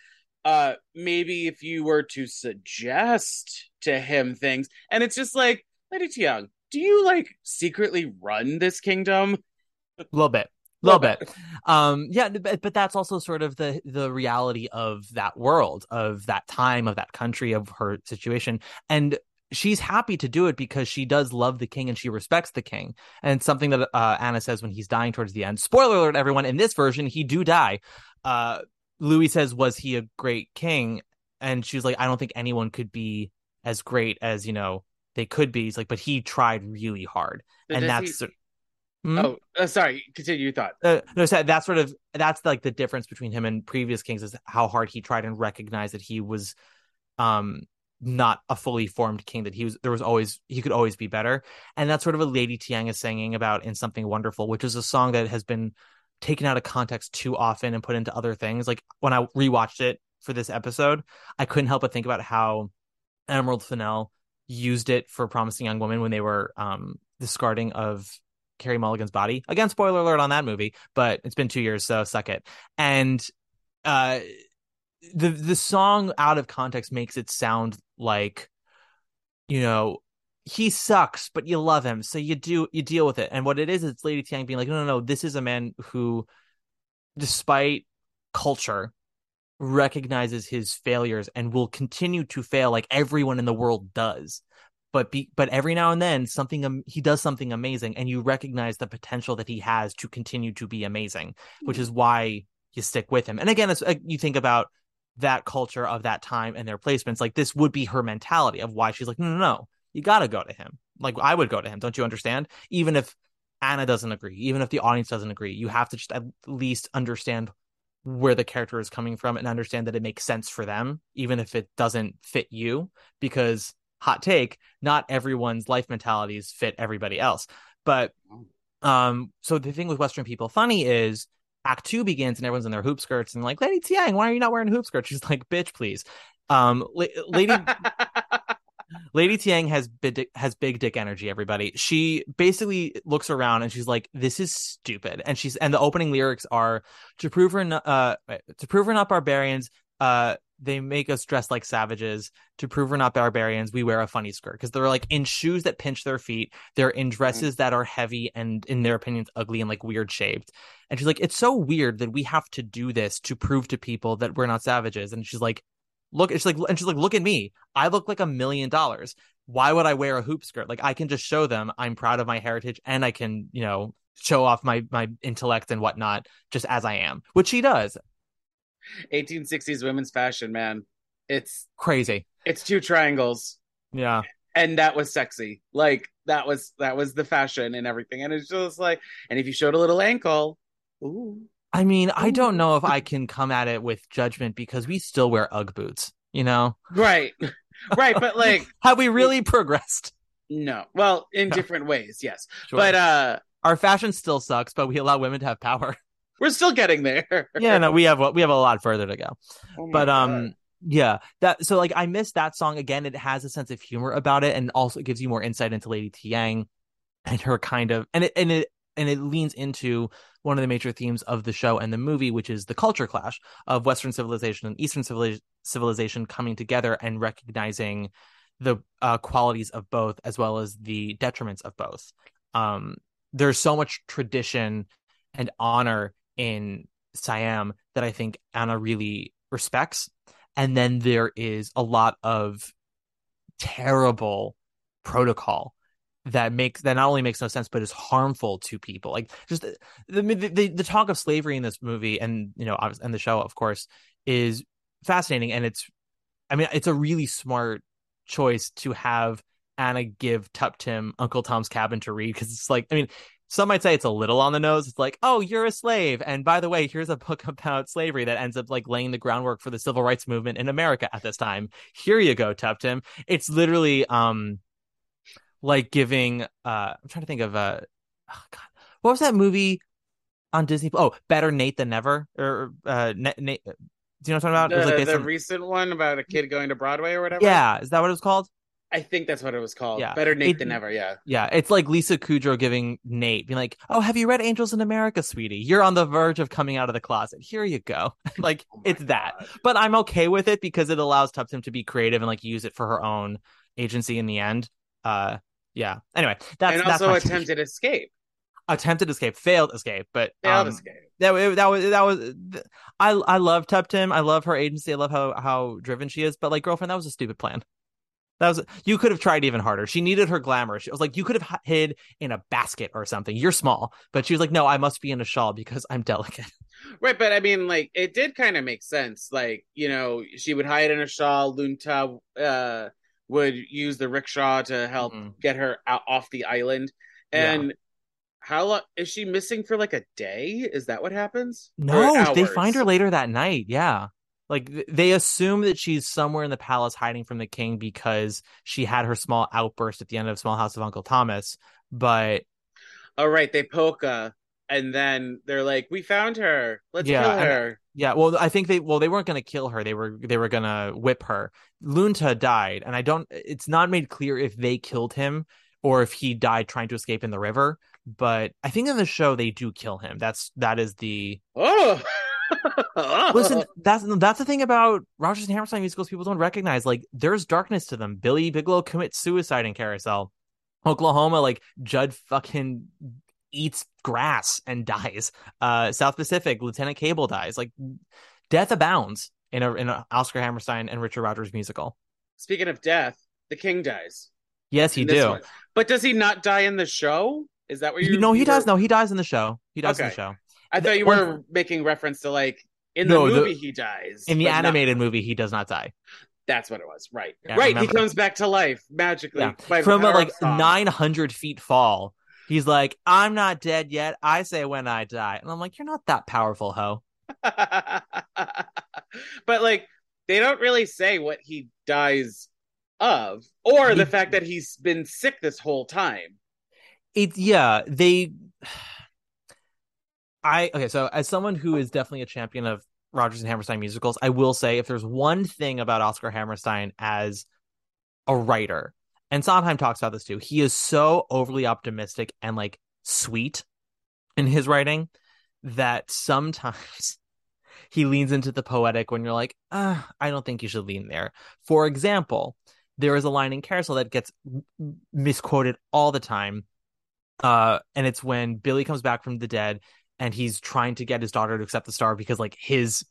Uh, maybe if you were to suggest to him things, and it's just like, Lady Thiang, do you like secretly run this kingdom?
a little bit little bit um yeah but, but that's also sort of the the reality of that world of that time of that country of her situation. And she's happy to do it because she does love the king and she respects the king. And something that uh, anna says when he's dying towards the end. Spoiler alert everyone in this version he do die. Uh louis says was he a great king? And she was like i don't think anyone could be as great as you know they could be. He's like but he tried really hard. And that's
he-
Hmm?
Oh, uh, sorry. Continue your thought.
uh, no, so that's sort of that's like the difference between him and previous kings is how hard he tried and recognized that he was um not a fully formed king that he was there was always he could always be better and that's sort of a lady thiang is singing about in something wonderful which is a song that has been taken out of context too often and put into other things like when i rewatched it for this episode i couldn't help but think about how emerald fennell used it for promising young woman when they were um discarding of Carey Mulligan's body. Again, spoiler alert on that movie, but it's been two years, so suck it. And uh the the song out of context makes it sound like, you know, he sucks, but you love him, so you do you deal with it. And what it is, it's Lady Thiang being like, no, no, no, this is a man who, despite culture, recognizes his failures and will continue to fail like everyone in the world does but be, but every now and then something um, he does something amazing and you recognize the potential that he has to continue to be amazing which is why you stick with him. And again it's, uh, you think about that culture of that time and their placements like this would be her mentality of why she's like no no no you got to go to him. Like i would go to him don't you understand? Even if anna doesn't agree even if the audience doesn't agree you have to just at least understand where the character is coming from and understand that it makes sense for them even if it doesn't fit you because hot take not everyone's life mentalities fit everybody else but um so the thing with western people funny is act two begins and everyone's in their hoop skirts and like lady thiang why are you not wearing hoop skirt she's like bitch please um la- lady Lady Thiang has big dick, has big dick energy. Everybody, she basically looks around and she's like, "This is stupid." And she's and the opening lyrics are to prove her uh to prove we're not barbarians. Uh, they make us dress like savages. To prove we're not barbarians, we wear a funny skirt because they're like in shoes that pinch their feet. They're in dresses that are heavy and, in their opinions, ugly and like weird shaped. And she's like, "It's so weird that we have to do this to prove to people that we're not savages." And she's like, look it's like and she's like look at me i look like a million dollars why would i wear a hoop skirt like i can just show them i'm proud of my heritage and i can you know show off my my intellect and whatnot just as i am which she does
1860s women's fashion, man. It's
crazy
it's two triangles,
yeah
and that was sexy. Like that was that was the fashion and everything, and it's just like, and if you showed a little ankle, ooh,
i mean i don't know if i can come at it with judgment because we still wear ugg boots you know
right. right, but like
have we really progressed?
No. Well, in different ways, yes.
Sure.
But uh
our fashion still sucks, but we allow women to have power.
We're still getting there.
yeah, no, we have we have a lot further to go.
Oh
but
God.
um yeah that so like i miss that song again it has a sense of humor about it and also gives you more insight into lady thiang and her kind of and it and it and it leans into one of the major themes of the show and the movie which is the culture clash of western civilization and eastern civili- civilization coming together and recognizing the uh, qualities of both as well as the detriments of both um there's so much tradition and honor in siam that i think anna really respects. And then there is a lot of terrible protocol that makes that not only makes no sense but is harmful to people. Like just the the, the, the talk of slavery in this movie and you know and the show of course is fascinating. And it's i mean it's a really smart choice to have anna give tuptim uncle tom's cabin to read because it's like i mean some might say it's a little on the nose. It's like, oh, you're a slave. And by the way, here's a book about slavery that ends up like laying the groundwork for the civil rights movement in America at this time. Here you go, Tuptim. It's literally um like giving uh I'm trying to think of uh oh God. What was that movie on Disney? Oh, Better Nate Than Never or uh Nate, Nate do you know what I'm talking about?
the,
it was like
the recent one about a kid going to Broadway or whatever.
Yeah, is that what it was called?
I think that's what it was called.
Yeah.
Better Nate
It-
than ever, yeah.
Yeah, it's like Lisa Kudrow giving Nate, being like, "Oh, have you read Angels in America, sweetie? You're on the verge of coming out of the closet. Here you go." like
Oh
it's that, but I'm okay with it because it allows Tuptim to be creative and like use it for her own agency in the end. Uh, yeah. Anyway, that's
and also
my
attempted escape.
attempted escape, failed escape, but
Failed
um,
escape.
that that was that was I I love Tuptim. I love her agency. I love how how driven she is. But like girlfriend, that was a stupid plan. That was you could have tried even harder. She needed her glamour. She was like you could have hid in a basket or something. You're small, but she was like, no, I must be in a shawl because I'm delicate.
Right, but I mean, like, it did kind of make sense. Like, you know, she would hide in a shawl. Lun Tha uh, would use the rickshaw to help
Mhm.
get her out off the island.
Yeah.
And how long is she missing for? Like a day? Is that what happens?
No, they find her later that night. Yeah. Like they assume that she's somewhere in the palace hiding from the king because she had her small outburst at the end of Small House of Uncle Thomas. But
Oh, right. They poke her, and then they're like, "We found her. Let's
Yeah,
kill
and-
her."
Yeah, well, I think they well they weren't going to kill her. They were they were going to whip her. Lun Tha died, and I don't. It's not made clear if they killed him or if he died trying to escape in the river. But I think in the show they do kill him. That's that is the
Oh,
listen. That's that's the thing about Rodgers and Hammerstein musicals. People don't recognize like there's darkness to them. Billy Bigelow commits suicide in Carousel. Oklahoma, like Jud fucking eats grass and dies. Uh, South Pacific, Lieutenant Cable dies. Like death abounds in a in an Oscar Hammerstein and Richard Rodgers musical.
Speaking of death, the king dies.
Yes, he do.
one. But does he not die in the show? Is that what you?
No, he does. No, he dies in the show. He dies in the show.
I thought you were making reference to like in
No,
the
the-
movie he dies.
In the
but not-
animated movie, he does not die.
that's what it was. Right,
Yeah,
right. He comes back to life magically
Yeah. From a like 900 feet fall. He's like, I'm not dead yet. I say when I die. And I'm like, you're not that powerful, ho.
but like they don't really say what he dies of, or the
He-
fact that he's been sick this whole time.
It's yeah, they I okay, so as someone who is definitely a champion of Rodgers and Hammerstein musicals, I will say if there's one thing about Oscar Hammerstein as a writer, and Sondheim talks about this too, he is so overly optimistic and like sweet in his writing that sometimes he leans into the poetic when you're like, uh, I don't think you should lean there. For example, there is a line in Carousel that gets misquoted all the time. Uh, and it's when Billy comes back from the dead and he's trying to get his daughter to accept the star because like his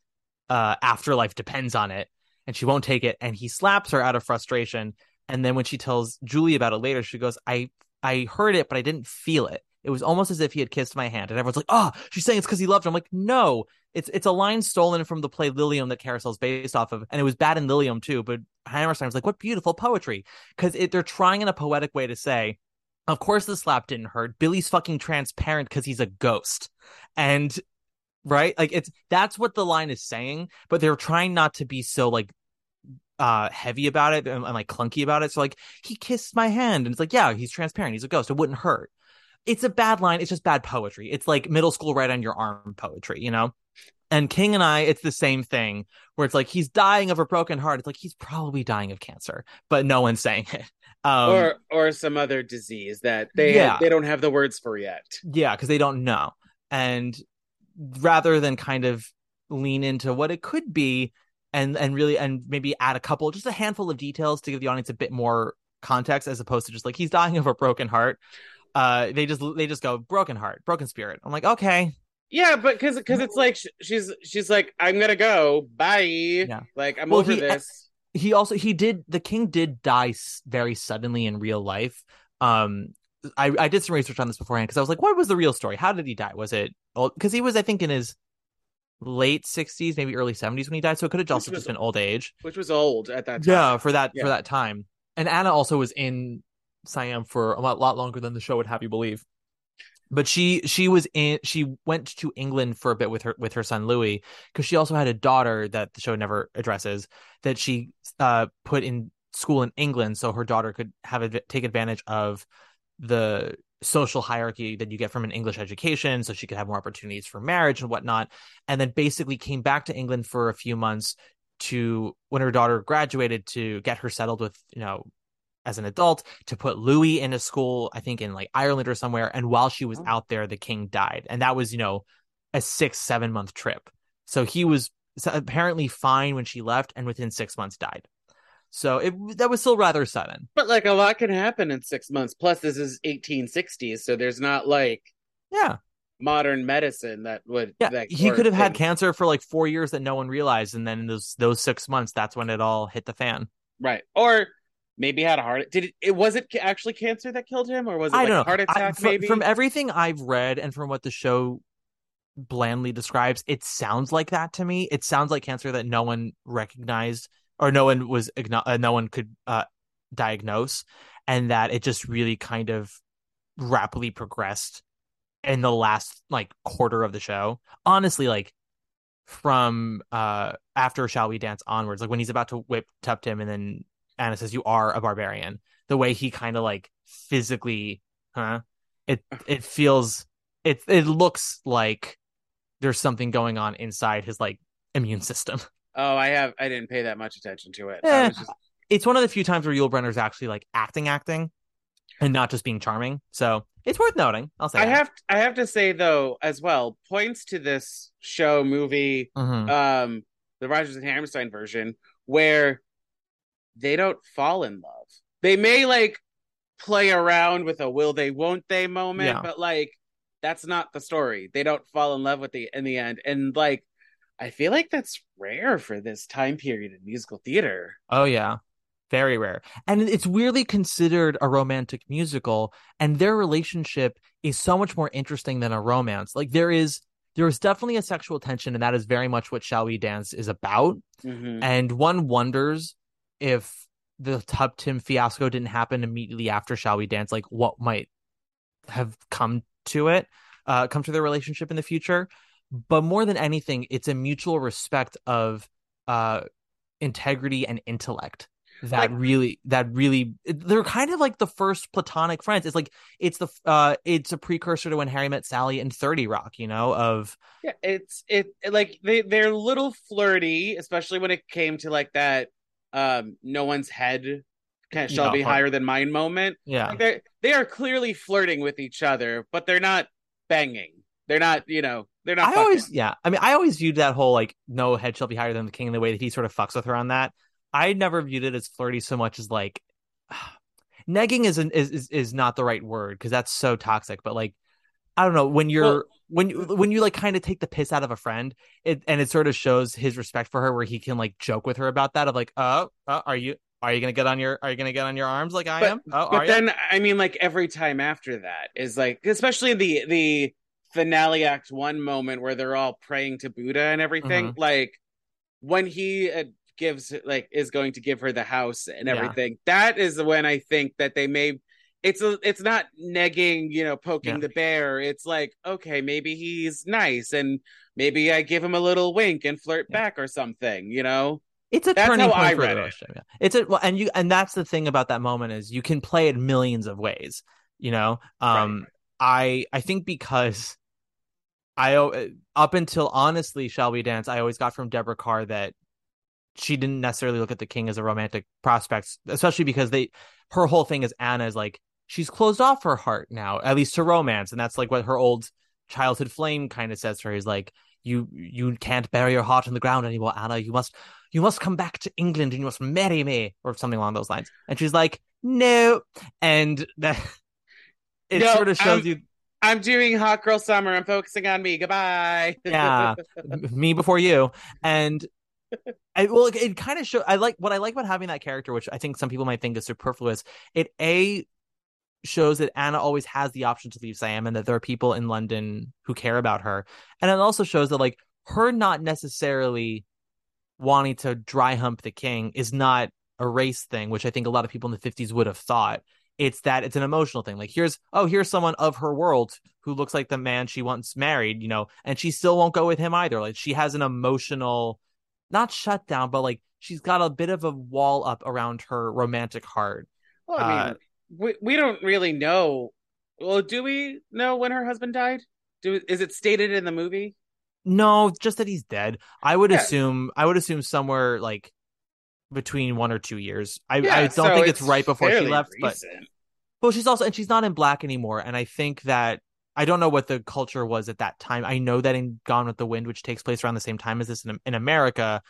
uh afterlife depends on it and she won't take it and he slaps her out of frustration and then when she tells Julie about it later she goes I I heard it but I didn't feel it. It was almost as if he had kissed my hand and everyone's like oh she's saying it's because he loved her I'm like no it's it's a line stolen from the play Liliom that Carousel's based off of and it was bad in Liliom too but Hammerstein was like what beautiful poetry because they're trying in a poetic way to say of course the slap didn't hurt. Billy's fucking transparent because he's a ghost. And right? Like it's that's what the line is saying, but they're trying not to be so like uh heavy about it and, and like clunky about it. So like he kissed my hand and it's like, yeah, he's transparent, he's a ghost. It wouldn't hurt. It's a bad line. It's just bad poetry. It's like middle school right on your arm poetry, you know? And King and I, it's the same thing where it's like he's dying of a broken heart. It's like he's probably dying of cancer, but no one's saying it. Um,
or or some other disease that they
Yeah.
they don't have the words for yet.
yeah, because they don't know. And rather than kind of lean into what it could be and and really and maybe add a couple, just a handful of details to give the audience a bit more context as opposed to just like he's dying of a broken heart. Uh, they just they just go broken heart, broken spirit. I'm like, okay,
Yeah, but because because it's like she's she's like I'm gonna go bye. Like I'm
Well,
over
he-
this.
He also he did the king did die very suddenly in real life. Um i i did some research on this beforehand because i was like what was the real story? How did he die? Was it because he was i think in his late 60s maybe early 70s when he died so it could have also just been old age.
Which was old at that time.
yeah for that
Yeah.
for that time. And anna also was in siam for a lot, lot longer than the show would have you believe but she she was in she went to england for a bit with her with her son louis because she also had a daughter that the show never addresses that she uh put in school in england so her daughter could have a, take advantage of the social hierarchy that you get from an english education so she could have more opportunities for marriage and whatnot and then basically came back to england for a few months to when her daughter graduated to get her settled with you know as an adult to put Louis in a school, I think in like Ireland or somewhere. And while she was
Oh.
out there, the king died. And that was, you know, a six, seven month trip. So he was apparently fine when she left and within six months died. So it that was still rather sudden.
But like a lot can happen in six months. Plus, this is 1860s, so there's not like
Yeah.
modern medicine that would.
Yeah.
that,
he could have had cancer for like four years that no one realized. And then in those those six months, that's when it all hit the fan.
right, or maybe had a heart. Did it? it was it actually cancer that killed him, or was it
I
like
know.
heart
I-
attack?
fr-
maybe
from everything I've read and from what the show blandly describes, it sounds like that to me. It sounds like cancer that no one recognized or no one was igno- uh, no one could uh, diagnose, and that it just really kind of rapidly progressed in the last like quarter of the show. Honestly, like from uh after shall we dance onwards like when he's about to whip Tuptim and then Anna says you are a barbarian the way he kind of like physically huh it it feels it it looks like there's something going on inside his like immune system
Oh, I have. I didn't pay that much attention to it.
Eh,
was just,
it's one of the few times where Yul Brynner's actually like acting acting and not just being charming so it's worth noting I'll say
I
that.
have. I have to say though, as well, points to this show movie,
Mhm.
um, the Rodgers and Hammerstein version, where they don't fall in love. They may like play around with a will they, won't they moment,
Yeah.
but like that's not the story. They don't fall in love with the in the end, and like I feel like that's rare for this time period in musical theater.
Oh yeah. Very rare. And it's weirdly considered a romantic musical and their relationship is so much more interesting than a romance. Like there is there is definitely a sexual tension and that is very much what Shall We Dance is about.
Mhm.
And one wonders if the Tuptim fiasco didn't happen immediately after Shall We Dance, like what might have come to it, uh, come to their relationship in the future. But more than anything, it's a mutual respect of uh integrity and intellect that
Like-
really that really they're kind of like the first platonic friends it's like it's the uh it's a precursor to when harry met sally in 30 rock you know of
Yeah, it's it like they they're a little flirty, especially when it came to like that um no one's head can, shall
Yeah,
be higher than mine moment.
yeah
Like they they are clearly flirting with each other, but they're not banging. They're not, you know, they're not.
I always, yeah. I mean, I always viewed that whole like no head shall be higher than the king in the way that he sort of fucks with her on that. I never viewed it as flirty so much as like negging is an, is, is is not the right word because that's so toxic. But like, I don't know when you're
Well-
when you when you like kind of take the piss out of a friend, it and it sort of shows his respect for her where he can like joke with her about that of like, oh, uh, are you are you gonna get on your are you gonna get on your arms like I
But-
am? Oh, are
But
you?
then I mean, like every time after that is like, especially the the finale act one moment where they're all praying to Buddha and everything.
Mm-hmm.
Like when he uh, gives like is going to give her the house and
Yeah.
everything. That is when I think that they may. It's a, it's not negging, you know, poking
Yeah.
the bear. It's like, okay, maybe he's nice, and maybe I give him a little wink and flirt
Yeah.
back or something, you know.
It's a
That's
turning point
I
for
read
the
it.
Yeah. It's a well, and you and that's the thing about that moment is you can play it millions of ways. You know, um, I I think because I uh, up until honestly, shall we dance? I always got from Deborah Kerr that she didn't necessarily look at the king as a romantic prospect, especially because they her whole thing is Anna is like she's closed off her heart now, at least to romance, and that's like what her old childhood flame kind of says to her. He's like, you you can't bury your heart in the ground anymore, Anna. You must you must come back to England and you must marry me, or something along those lines. And she's like, no, and that it
No,
sort of shows
um,
you
I'm doing hot girl summer. I'm focusing on me. Goodbye.
Yeah. me before you and I, well it, it kind of show i like what i like about having that character which i think some people might think is superfluous it a shows that anna always has the option to leave siam and that there are people in london who care about her. And it also shows that like her not necessarily wanting to dry hump the king is not a race thing which i think a lot of people in the 50s would have thought. It's that it's an emotional thing. Like here's oh here's someone of her world who looks like the man she once married you know and she still won't go with him either. Like she has an emotional not shut down but like she's got a bit of a wall up around her romantic heart.
Well, I mean,
Uh,
we, we don't really know. Well, do we know when her husband died? Do is it stated in the movie?
no just that he's dead i would
Yeah.
assume i would assume somewhere like between one or two years i,
Yeah,
I don't
so
think it's, right before she left but. Well, she's also and she's not in black anymore. And I think that I don't know what the culture was at that time. I know that in Gone with the Wind, which takes place around the same time as this in, in America,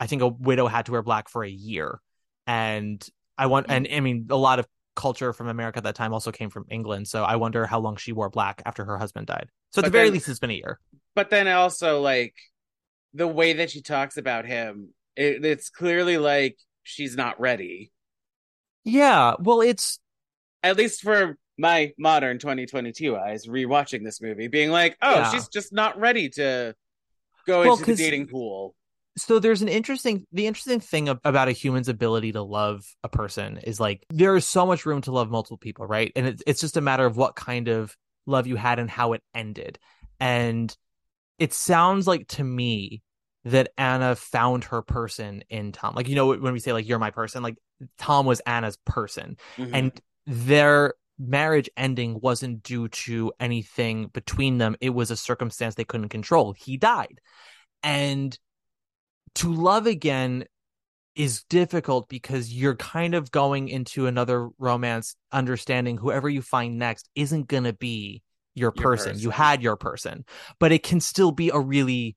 I think a widow had to wear black for a year. And I want, hmm. and I mean, a lot of culture from America at that time also came from England. So I wonder how long she wore black after her husband died. So at
But
the very
then-
least, it's been a year.
but then also like the way that she talks about him, it, it's clearly like she's not ready.
Yeah. Well, it's
At least for my modern 2022 eyes, rewatching this movie, being like, oh,
Yeah.
she's just not ready to go
Well,
into the dating pool.
So there's an interesting the interesting thing ab- about a human's ability to love a person is like there is so much room to love multiple people right? And it's it's just a matter of what kind of love you had and how it ended. And it sounds like to me that Anna found her person in Tom. Like you know when we say like you're my person like Tom was Anna's person.
Mhm.
and their marriage ending wasn't due to anything between them. It was a circumstance they couldn't control. He died. And to love again is difficult because you're kind of going into another romance understanding whoever you find next isn't going to be your
Your
person. You had your person, but it can still be a really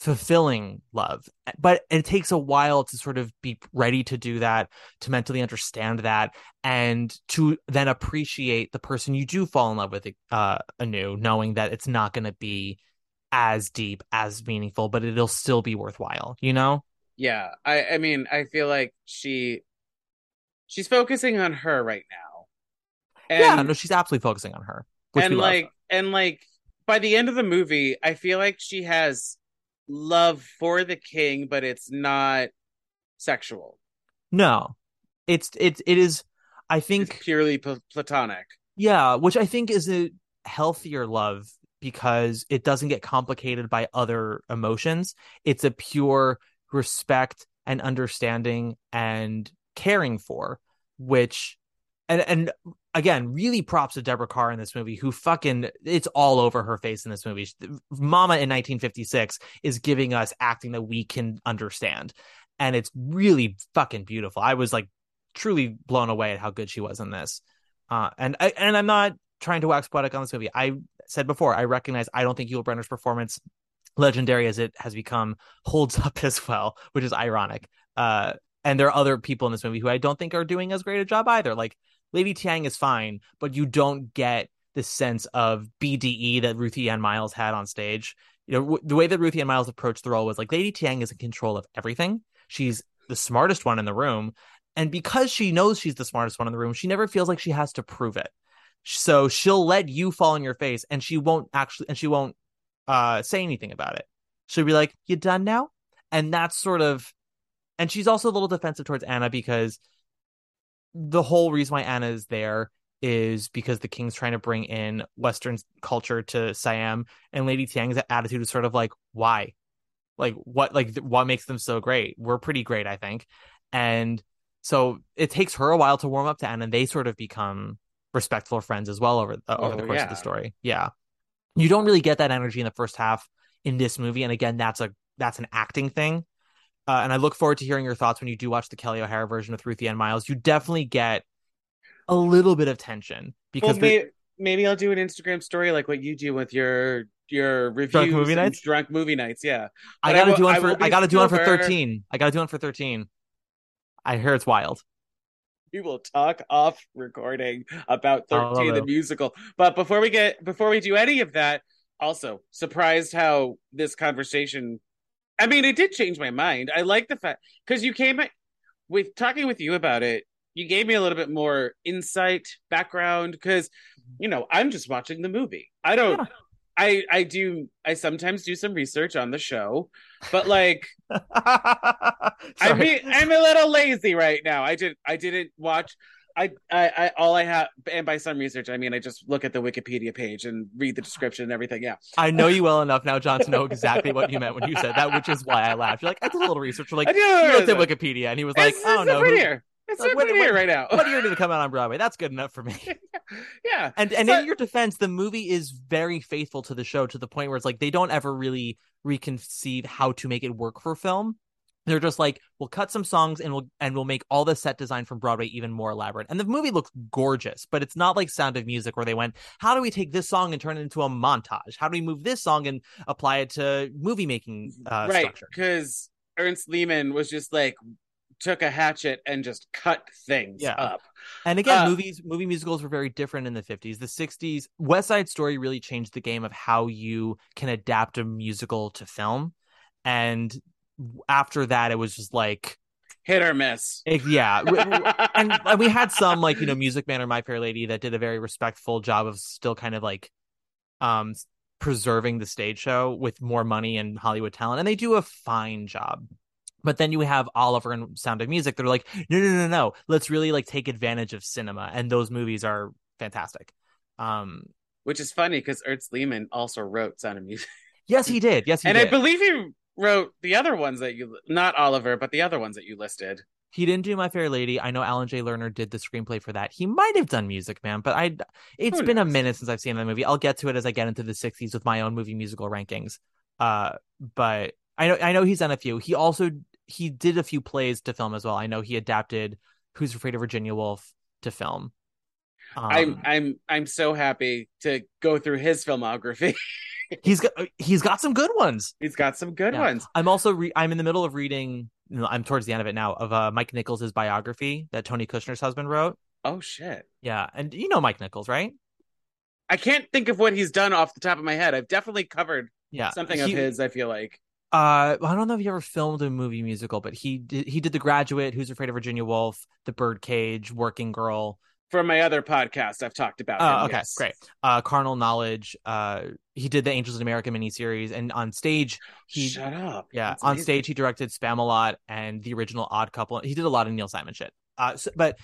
fulfilling love. But it takes a while to sort of be ready to do that, to mentally understand that, and to then appreciate the person you do fall in love with uh, anew, knowing that it's not going to be as deep, as meaningful, but it'll still be worthwhile, you know?
yeah, I I mean, I feel like she she's focusing on her right now. And,
yeah, no, she's absolutely focusing on her.
And like and like by the end of the movie, I feel like she has love for the king, but it's not sexual.
No. It's it's it is I
It's
think
purely pl- platonic.
yeah, which I think is a healthier love because it doesn't get complicated by other emotions. It's a pure respect and understanding and caring for, which and and again, really props to Deborah Kerr in this movie, who fucking it's all over her face in this movie. Mama in 1956 is giving us acting that we can understand, and it's really fucking beautiful. I was like truly blown away at how good she was in this. Uh, and I and I'm not trying to wax poetic on this movie. I said before, I recognize I don't think Yul Brynner's performance, legendary as it has become, holds up as well, which is ironic. Uh, and there are other people in this movie who I don't think are doing as great a job either. Like Lady Thiang is fine, but you don't get the sense of BDE that Ruthie Ann Miles had on stage. You know, w- the way that Ruthie Ann Miles approached the role was like Lady Thiang is in control of everything. She's the smartest one in the room. And because she knows she's the smartest one in the room, she never feels like she has to prove it. So she'll let you fall in your face and she won't actually, and she won't uh, say anything about it. She'll be like, You done now? And that's sort of, and she's also a little defensive towards Anna because the whole reason why Anna is there is because the king's trying to bring in Western culture to Siam, and Lady Thiang's attitude is sort of like, why? like what like what makes them so great we're pretty great i think and so it takes her a while to warm up to Anna, and they sort of become respectful friends as well over uh, over
Oh,
the course of the story yeah you don't really get that energy in the first half in this movie and again that's a that's an acting thing uh, and i look forward to hearing your thoughts when you do watch the kelli o'hara version with ruthie ann miles you definitely get a little bit of tension because
well, maybe, maybe I'll do an Instagram story like what you do with your your reviews
movie nights?
drunk movie nights. Yeah,
I
But I
gotta do one for I gotta do one for thirteen. I gotta do one for thirteen. I hear it's wild.
We will talk off recording about 13 the musical. But before we get before we do any of that, also surprised how this conversation I mean, it did change my mind. I like the fact because you came with talking with you about it, you gave me a little bit more insight, background, because you know, I'm just watching the movie. I don't
Yeah.
I I do I sometimes do some research on the show, but like I mean, I'm a little lazy right now. I did. I didn't watch. I, I, I, all I have, and by some research, I mean I just look at the Wikipedia page and read the description and everything. Yeah,
I know you well enough now, John, to know exactly what you meant when you said that, which is why I laughed. You're like, I did a little research. You're like,
I do.
you looked at Wikipedia, and he was like,
it's, it's
who-
prettier. It's
like, what- what-
right now.
What year did it come out on Broadway? That's good enough for me.
yeah,
And and
So-
in your defense, the movie is very faithful to the show to the point where it's like they don't ever really reconceive how to make it work for film. They're just like, we'll cut some songs and we'll and we'll make all the set design from Broadway even more elaborate. And the movie looks gorgeous, but it's not like Sound of Music where they went, how do we take this song and turn it into a montage? How do we move this song and apply it to movie making uh,
right. Because Ernest Lehman was just like took a hatchet and just cut things
Yeah.
up.
And again,
Uh,
movies movie musicals were very different in the 50s. The 60s, West Side Story really changed the game of how you can adapt a musical to film. And after that it was just like
Hit or miss.
yeah, and and we had some like, you know, Music Man or My Fair Lady that did a very respectful job of still kind of like um preserving the stage show with more money and Hollywood talent and they do a fine job. But then you have Oliver and Sound of Music. They're like, no, no, no, no. Let's really like take advantage of cinema, and those movies are fantastic. Um,
Which is funny because Ernest Lehman also wrote Sound of Music.
yes, he did. Yes, he
and
did.
I believe he wrote the other ones that you not Oliver, but the other ones that you listed.
he didn't do My Fair Lady. I know Alan J. Lerner did the screenplay for that. He might have done Music Man, but I. It's
Who
been a minute since I've seen that movie. I'll get to it as I get into the '60s with my own movie musical rankings. Uh, but I know I know he's done a few. He also he did a few plays to film as well. I know he adapted Who's Afraid of Virginia Woolf to film. Um,
I'm I'm I'm so happy to go through his filmography.
he's got he's got some good ones.
He's got some good
Yeah.
ones.
I'm also re- I'm in the middle of reading. I'm towards the end of it now of uh, Mike Nichols' biography that Tony Kushner's husband wrote.
Oh shit.
Yeah, and you know Mike Nichols, right?
I can't think of what he's done off the top of my head. I've definitely covered
Yeah,
something of his, I feel like.
Uh, I don't know if he ever filmed a movie musical, but he did. He did The Graduate, Who's Afraid of Virginia Woolf, The Birdcage, Working Girl.
For my other podcast, I've talked about
Oh, okay,
yes.
great. Uh, Carnal Knowledge. Uh, he did the Angels in America miniseries, and on stage, he
Shut up.
Yeah,
That's
on
amazing.
stage he directed Spamalot and the original Odd Couple. He did a lot of Neil Simon shit. Uh, so, but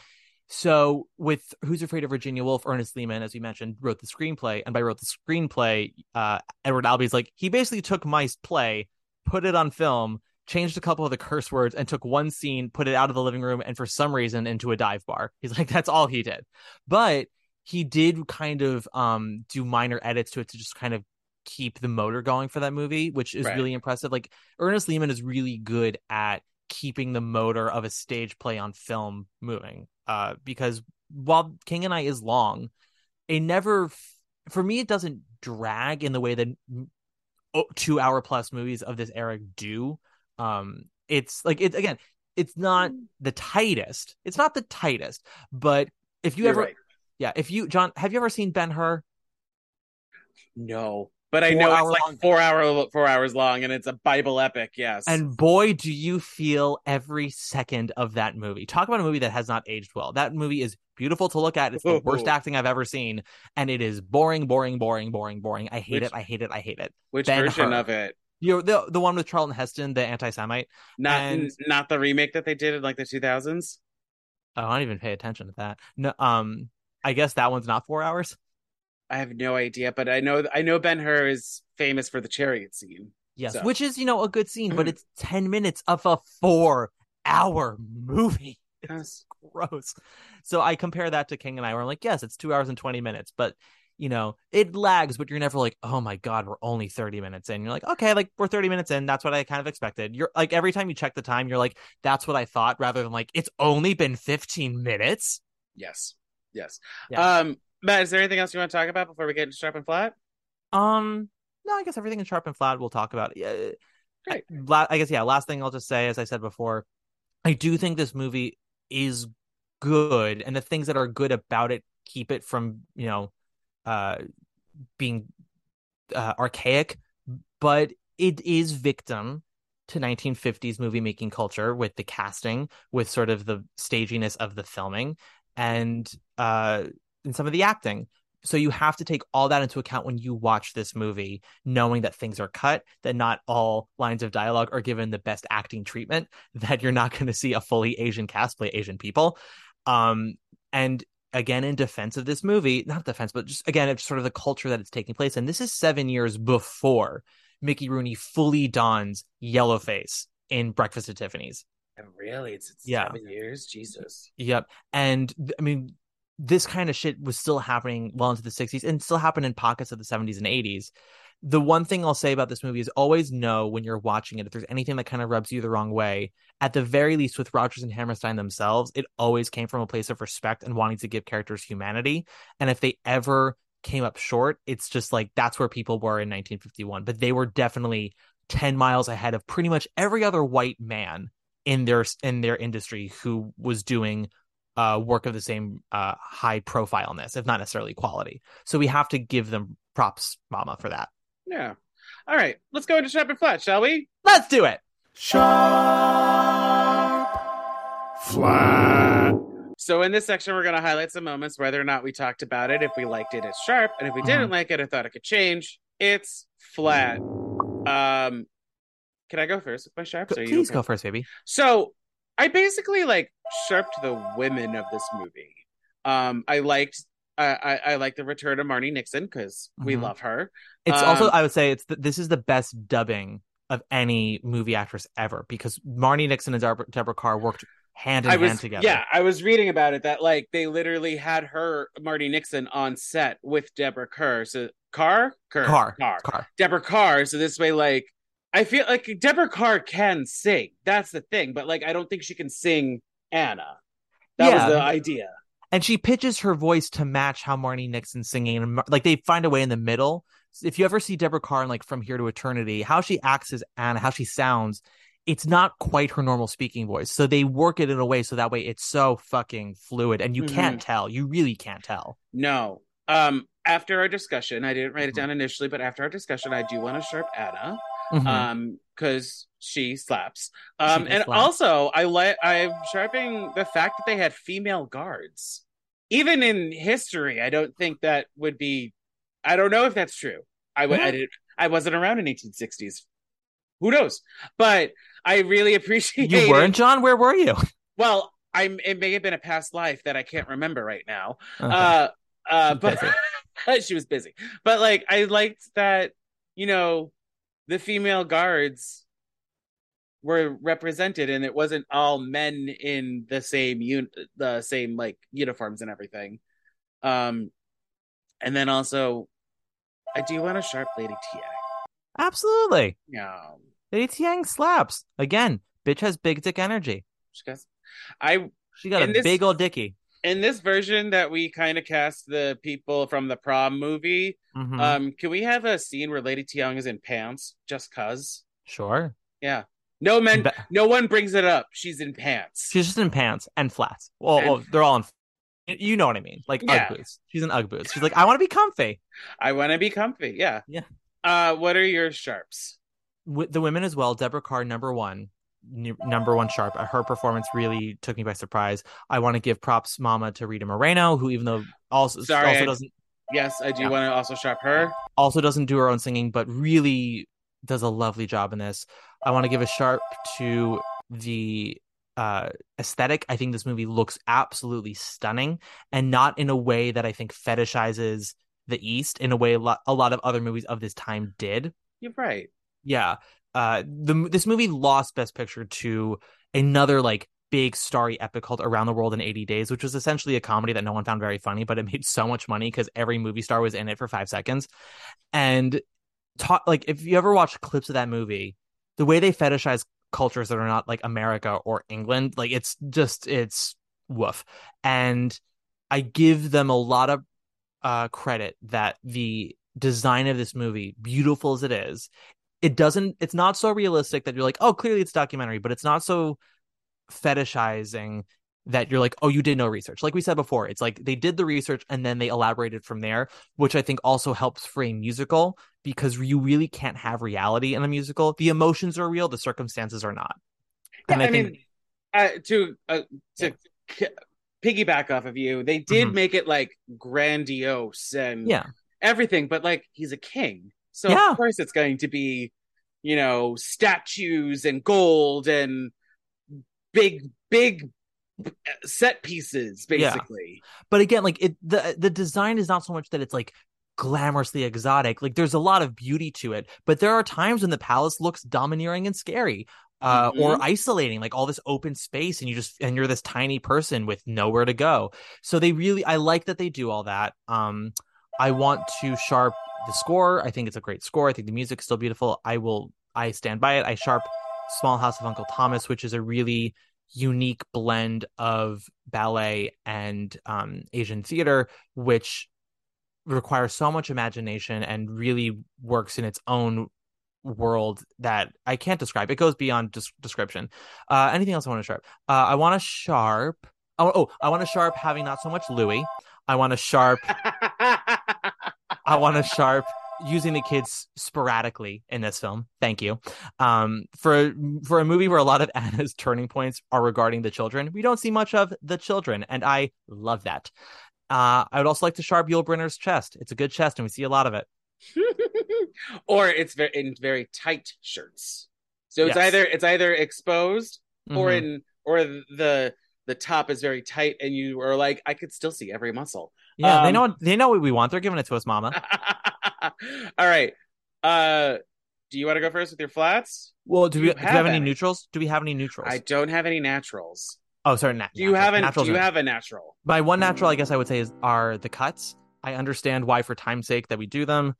so with Who's Afraid of Virginia Woolf, Ernest Lehman, as we mentioned, wrote the screenplay, and by wrote the screenplay, uh, Edward Albee's like he basically took my play, put it on film, changed a couple of the curse words, and took one scene, put it out of the living room, and for some reason into a dive bar. He's like, that's all he did, but he did kind of um do minor edits to it to just kind of keep the motor going for that movie, which is
Right.
really impressive. Like Ernest Lehman is really good at keeping the motor of a stage play on film moving. Uh, because while King and I is long, it never, for me, it doesn't drag in the way that two hour plus movies of this era do. Um, it's like it again. It's not the tightest. It's not the tightest, but if you
You're
ever,
right.
yeah, if you John, have you ever seen Ben Hur?
No. But I know it's like
long.
four hour four hours long and it's a Bible epic, yes.
And boy, do you feel every second of that movie. Talk about a movie that has not aged well. That movie is beautiful to look at. It's the worst acting I've ever seen, and it is boring, boring, boring, boring, boring. I hate
Which-
it. I hate it. I hate it.
which
Ben
version
Hur.
of it?
You're the the one with Charlton Heston, the anti-Semite.
Not
And-
not the remake that they did in like the two thousands?
Oh, I don't even pay attention to that. No, um, I guess that one's not four hours.
I have no idea, but I know I know Ben Hur is famous for the chariot scene.
Yes,
So-
which is you know a good scene, but it's ten minutes of a four-hour movie.
Yes.
Gross. So I compare that to King and I, where I'm like, yes, it's two hours and twenty minutes, but you know it lags, but you're never like, oh my god, we're only thirty minutes in. You're like, okay, like we're thirty minutes in. That's what I kind of expected. You're like every time you check the time, you're like, that's what I thought, rather than like it's only been fifteen minutes.
Yes. Yes.
Yeah.
Um, Matt, is there anything else you want to talk about before we get into sharp and flat?
Um, no, I guess everything in sharp and flat. We'll talk about. Yeah,
Great.
la- I guess yeah. Last thing I'll just say, as I said before, I do think this movie is good, and the things that are good about it keep it from you know, uh, being uh, archaic. But it is victim to 1950s movie making culture with the casting, with sort of the staginess of the filming, and uh, and some of the acting. So you have to take all that into account when you watch this movie, knowing that things are cut, that not all lines of dialogue are given the best acting treatment, that you're not going to see a fully Asian cast play Asian people. Um, and again, in defense of this movie, not defense, but just again, it's sort of the culture that it's taking place. And this is seven years before Mickey Rooney fully dons yellow face in Breakfast at Tiffany's.
Oh, really? It's, it's
Yeah.
seven years? Jesus.
Yep. And I mean, this kind of shit was still happening well into the 60s and still happened in pockets of the 70s and 80s. The one thing I'll say about this movie is always know when you're watching it, if there's anything that kind of rubs you the wrong way, at the very least with Rodgers and Hammerstein themselves, it always came from a place of respect and wanting to give characters humanity. And if they ever came up short, it's just like that's where people were in 1951. But they were definitely 10 miles ahead of pretty much every other white man in their in their industry who was doing uh, work of the same uh, high profileness, if not necessarily quality. So we have to give them props, Mama, for that.
Yeah. All right. Let's go into sharp and flat, shall we?
Let's do it.
Sharp. Flat.
So in this section, we're going to highlight some moments, whether or not we talked about it. If we liked it, it's sharp, and if we didn't like it, I thought it could change. It's flat. Um, can I go first with my sharps? Or you
Please
okay?
go first, baby.
So I basically like sharped the women of this movie. Um, I liked I I, I like the return of Marni Nixon because we
Mhm.
love her.
It's also,
Um,
I would say, it's the, this is the best dubbing of any movie actress ever because Marni Nixon and Deborah, Deborah Carr worked hand in
I was
hand together.
yeah, I was reading about it that like they literally had her Marty Nixon on set with Deborah Kerr. So Carr, Kerr,
Carr,
Carr,
Carr.
Deborah Carr. So this way, like I feel like Deborah Kerr can sing. That's the thing, but like I don't think she can sing Anna. That
Yeah.
was the idea.
and she pitches her voice to match how Marni Nixon's singing, and like they find a way in the middle. If you ever see Deborah Kerr in like From Here to Eternity, how she acts as Anna, how she sounds, it's not quite her normal speaking voice. So they work it in a way so that way it's so fucking fluid, and you
Mhm.
can't tell. You really can't tell.
No. Um, after our discussion, I didn't write it down initially, but after our discussion, I do want to sharp Anna.
Mhm.
um because she slaps um
does
and
slap.
also i like i'm sharpening the fact that they had female guards even in history i don't think that would be i don't know if that's true i would i
Yeah.
did i wasn't around in 1860s who knows but i really appreciate
you weren't, John. Where were you?
well i'm it may have been a past life that i can't remember right now
Okay.
uh uh but she was busy but like i liked that you know the female guards were represented and it wasn't all men in the same un- the same like uniforms and everything um and then also i do want a sharp lady ta
Absolutely.
yeah
Lady Thiang slaps again. Bitch has big dick energy.
because i
She got a
this-
big old dicky.
In this version that we kind of cast the people from the prom movie
Mhm.
um can we have a scene where lady thiang is in pants just cuz
sure.
yeah no men
Ba-
no one brings it up she's in pants
She's just in pants and flats. Well,
And-
well they're all in. You know what I mean? Like
Yeah.
UGG boots. She's in UGG boots. She's like, I want to be comfy.
i want to be comfy yeah
Yeah.
uh what are your sharps
With the women as well. Deborah Kerr, number one, number one sharp. Uh, Her performance really took me by surprise. I want to give props, Mama, to Rita Moreno, who even though also
Sorry,
also
I-
doesn't
yes i do
Yeah.
want to also sharp her
also doesn't do her own singing, but really does a lovely job in this. I want to give a sharp to the uh, aesthetic. I think this movie looks absolutely stunning, and not in a way that I think fetishizes the East in a way a lot, a lot of other movies of this time did.
you're right
Yeah. Uh, the this movie lost Best Picture to another like big starry epic called Around the World in 80 Days, which was essentially a comedy that no one found very funny, but it made so much money because every movie star was in it for five seconds. And talk like if you ever watch clips of that movie, the way they fetishize cultures that are not like America or England, like it's just it's woof. And I give them a lot of uh credit that the design of this movie, beautiful as it is, it doesn't it's not so realistic that you're like, oh, clearly it's documentary, but it's not so fetishizing that you're like, oh, you did no research. Like we said before, it's like they did the research and then they elaborated from there, which I think also helps frame musical because you really can't have reality in a musical. The emotions are real, the circumstances are not.
Yeah,
And
I,
I think-
mean, uh, to uh, to k- piggyback off of you, they did
Mhm.
make it like grandiose and
Yeah.
everything, but like he's a king, so
Yeah.
of course it's going to be, you know, statues and gold and big big uh, set pieces,
Yeah.
basically.
but again like it the the design is not so much that it's like glamorously exotic like there's a lot of beauty to it but there are times when the palace looks domineering and scary uh
Mm-hmm.
or isolating like all this open space and you just and you're this tiny person with nowhere to go so they really i like that they do all that um i want to sharp the score i think it's a great score i think the music's still beautiful i will i stand by it i sharp small house of uncle thomas which is a really unique blend of ballet and um, Asian theater, which requires so much imagination and really works in its own world that I can't describe. It goes beyond des- description. Uh, anything else I want to sharp? Uh, I want to sharp. Oh, oh, I want to sharp having not so much Louis. I want to sharp. I want to sharp using the kids sporadically in this film. Thank you. Um, for for a movie where a lot of Anna's turning points are regarding the children, we don't see much of the children, and I love that. Uh, I would also like to sharp Yul Brynner's chest. It's a good chest, and we see a lot of it.
or it's very in very tight shirts. So it's
Yes.
either it's either exposed or
Mhm.
in or the the top is very tight and you are like I could still see every muscle.
Yeah, they
um,
know they know what we want. They're giving it to us, Mama.
All right. Uh do you want to go first with your flats?
Well, do we,
You
do we have
have
any
any.
neutrals? Do we have any neutrals?
I don't have any naturals.
Oh, sorry. Na-
Do you
naturals.
have an,
Naturals
do you have a natural?
My one natural, I guess I would say, is are the cuts. I understand why, for time's sake, that we do them.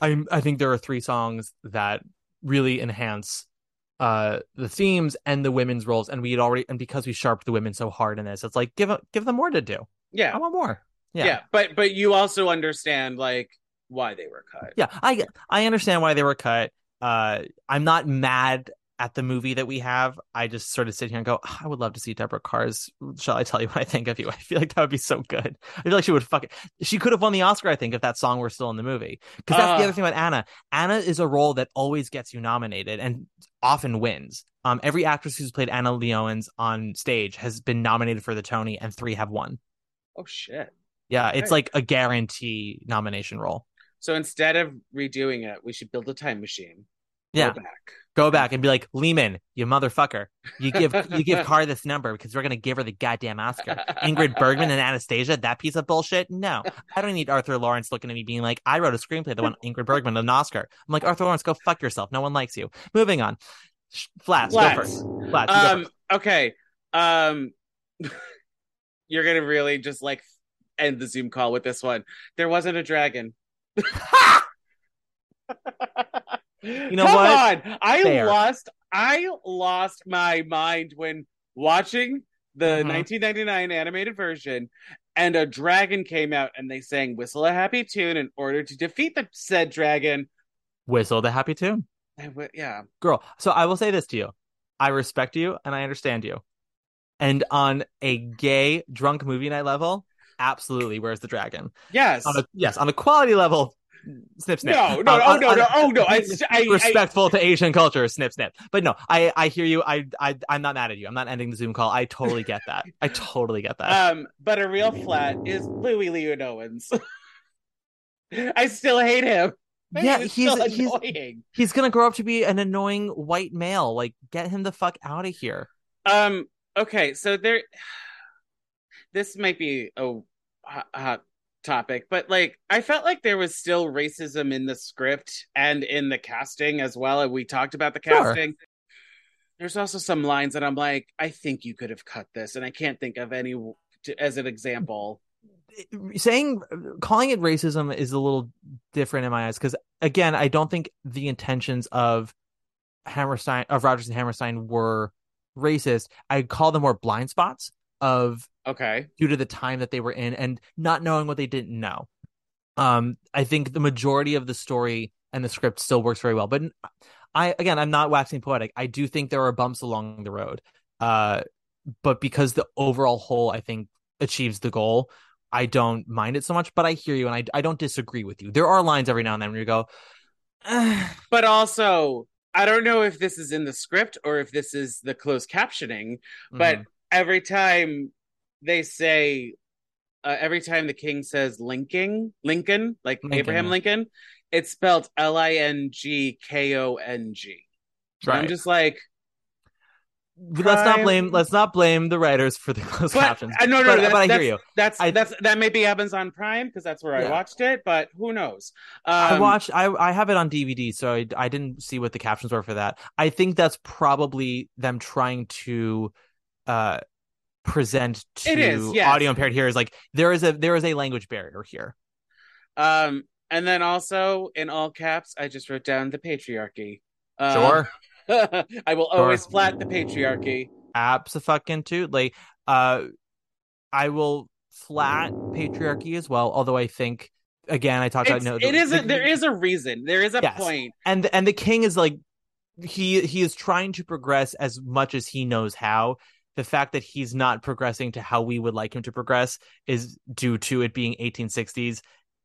I I think there are three songs that really enhance uh the themes and the women's roles, and we had already and because we sharped the women so hard in this, it's like give give them more to do.
Yeah, I
want more.
Yeah.
Yeah.
But but you also understand like why they were cut.
Yeah, I I understand why they were cut. Uh, I'm not mad at the movie that we have. I just sort of sit here and go, "Ah, I would love to see Deborah Kerr's. Shall I tell you what I think of you? I feel like that would be so good. I feel like she would fuck it. She could have won the Oscar, I think, if that song were still in the movie. Because that's the
Ah.
other thing about Anna. Anna is a role that always gets you nominated and often wins. Um, every actress who's played Anna Leonowens on stage has been nominated for the Tony, and three have won.
Oh shit.
Yeah, it's
Okay.
like a guarantee nomination role.
So instead of redoing it, we should build a time machine.
Yeah.
Go back.
go back and be like, Lehman, you motherfucker. You give you give Kerr this number because we're gonna give her the goddamn Oscar. Ingrid Bergman and Anastasia, that piece of bullshit. No, I don't need Arthur Laurents looking at me being like, I wrote a screenplay that won Ingrid Bergman an Oscar. I'm like, Arthur Laurents, go fuck yourself. No one likes you. Moving on. Sh- Flats, go first. Flats, you go
Um. Okay. Um. You're gonna really just like end the Zoom call with this one. There wasn't a dragon. you
know
Come
what?
on. I
Fair.
lost. I lost my mind when watching the
Mhm.
1999 animated version, and a dragon came out, and they sang "Whistle a Happy Tune" in order to defeat the said dragon.
Whistle the happy tune.
I w- yeah.
Girl, so I will say this to you. I respect you and I understand you. And on a gay drunk movie night level, absolutely, where's the dragon?
Yes.
On a, yes, on a quality level, snip snip.
No, no,
On-
oh
on-
no,
on-
no, oh no! I, I, I,
respectful to Asian culture, snip snip. But no, I I hear you. I I I'm not mad at you. I'm not ending the Zoom call. I totally get that. I totally get that.
um, but a real flat is Louis Leon Owens. I still hate him.
yeah,
He
he's he's
annoying.
he's gonna grow up to be an annoying white male. Like, get him the fuck out of here.
Um. Okay, so there. This might be a hot, hot topic, but like I felt like there was still racism in the script and in the casting as well. And we talked about the
Sure.
casting. There's also some lines that I'm like, I think you could have cut this, and I can't think of any to, as an example.
saying calling it racism is a little different in my eyes because again i don't think the intentions of hammerstein of rodgers and hammerstein were racist i call them more blind spots of
Okay,
due to the time that they were in and not knowing what they didn't know um i think the majority of the story and the script still works very well but i again i'm not waxing poetic i do think there are bumps along the road uh but because the overall whole i think achieves the goal I don't mind it so much, but I hear you and I I don't disagree with you. There are lines every now and then where you go, "Ah,
but also I don't know if this is in the script or if this is the closed captioning. But
mhm.
Every time they say, uh, every time the king says Lincoln, Lincoln, like
Lincoln,
Abraham. Lincoln, it's spelled L I N G K O N G. I'm just like,
But let's not blame let's not blame the writers for the closed
but
captions.
uh, no, no,
but,
that's,
but I hear you.
That's
I-
that's that maybe happens on Prime because that's where I watched it, but who knows? Um,
I watched. I I have it on DVD, so I I didn't see what the captions were for that. I think that's probably them trying to uh present to
It is, yes.
audio impaired hearers like there is a there is a language barrier here.
Um, and then also in all caps, I just wrote down the patriarchy. Um,
Sure,
I will
Sure.
always flat the patriarchy.
absolutely. Uh, I will flat patriarchy as well. Although I think again, I talked about
It's,
no,
it is a,
the-
there is a reason. There is a
Yes.
point.
and and the king is like he he is trying to progress as much as he knows how the fact that he's not progressing to how we would like him to progress is due to it being 1860s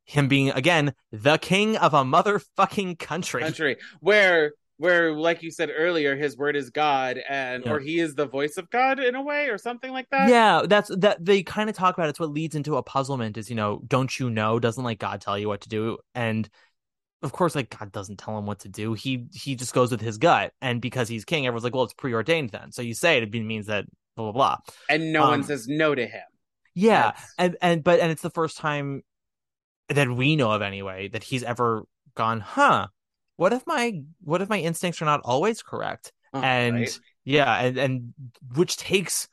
him being again the king of a motherfucking country.
Country where where like you said earlier his word is god and
Yeah.
or he is the voice of god in a way or something like that.
Yeah that's that they kind of talk about it's what leads into a puzzlement is you know don't you know? Doesn't like god tell you what to do? And of course like god doesn't tell him what to do. He he just goes with his gut. And because he's king everyone's like well it's preordained then. So you say it it means that blah blah blah
and no one
Um,
says no to him
Yeah,
That's-
and and but and it's the first time that we know of anyway that he's ever gone, huh? What if my what if my instincts are not always correct?
Oh,
and
right?
yeah, and and which takes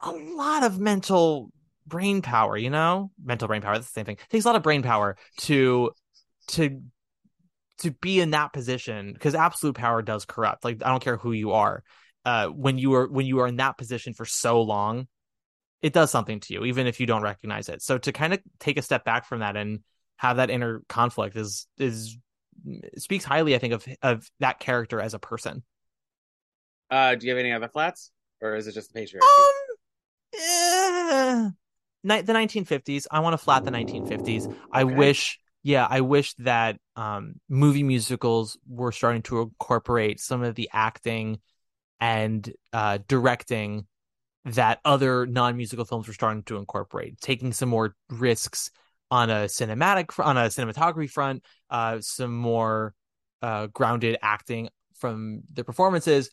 a lot of mental brain power, you know? Mental brain power, that's the same thing. it takes a lot of brain power to to to be in that position because absolute power does corrupt. Like I don't care who you are. Uh when you are when you are in that position for so long, it does something to you, even if you don't recognize it. So to kind of take a step back from that and have that inner conflict is is speaks highly, I think, of of that character as a person.
uh do you have any other flats or is it just the patriarchy
Um, eh, ni- the 1950s. I want to flat the 1950s. I wish, yeah, I wish that um movie musicals were starting to incorporate some of the acting and uh directing that other non-musical films were starting to incorporate, taking some more risks on a cinematic on a cinematography front, uh, some more uh, grounded acting from the performances.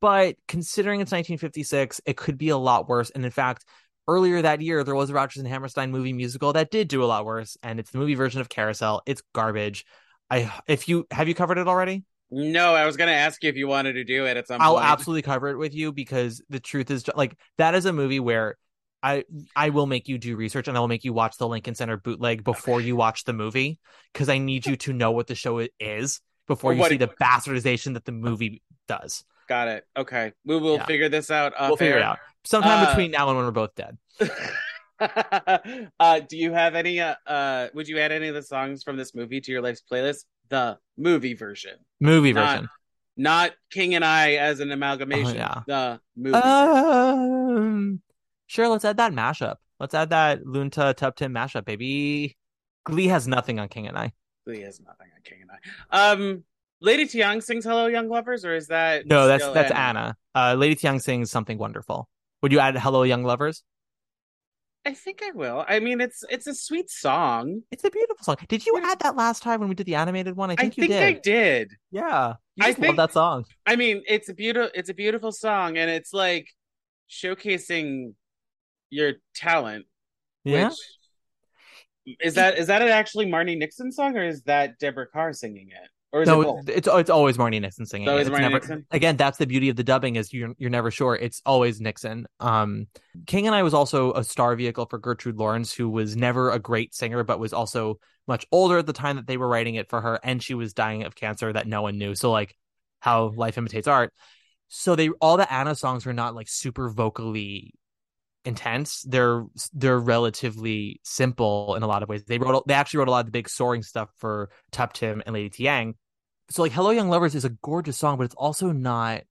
But considering it's 1956, it could be a lot worse. And in fact, earlier that year there was a Rodgers and Hammerstein movie musical that did do a lot worse, and it's the movie version of Carousel. It's garbage. I if you have you covered it already?
No i was gonna ask you if you wanted to do it at some point.
I'll
point
absolutely cover it with you because the truth is like that is a movie where I I will make you do research and I will make you watch the Lincoln Center bootleg before you watch the movie because I need you to know what the show is before
Or
you see
it-
the bastardization that the movie does.
got it okay we will
Yeah.
figure this out
we'll figure it out sometime
Uh,
between now and when we're both dead.
uh do you have any uh, uh would you add any of the songs from this movie to your life's playlist the movie version
Movie
not-
version.
not king and i as an amalgamation
Oh, yeah.
the movie
Um, sure, let's add that mashup. Let's add that Lun Tha Tuptim mashup, baby. Glee has nothing on King and I.
Glee has nothing on king and i um lady thiang sings hello young lovers or is that
No, that's that's Anna. Uh, Lady Thiang sings something wonderful. Would you add Hello Young Lovers?
I think i will i mean it's it's a sweet song
It's a beautiful song. Did you add that last time when we did the animated one? I
i
think
think,
you
i
did.
did
Yeah, you
I think-
love that song.
I mean, it's a beautiful it's a beautiful song and it's like showcasing your talent,
Yeah,
which is that is that an actually Marni Nixon song or is that Deborah Kerr singing it? Or is it
no,
both?
it's it's always Marni Nixon singing.
It's always.
It's
Marni
never-
Nixon?
Again, that's the beauty of the dubbing is you're you're never sure. It's always Nixon. Um, King and I was also a star vehicle for Gertrude Lawrence, who was never a great singer, but was also much older at the time that they were writing it for her, and she was dying of cancer that no one knew. So like how life imitates art. So they all the Anna songs were not like super vocally intense. They're they're relatively simple in a lot of ways. They wrote they actually wrote a lot of the big soaring stuff for Tuptim and Lady Thiang. So like Hello Young Lovers is a gorgeous song, but it's also not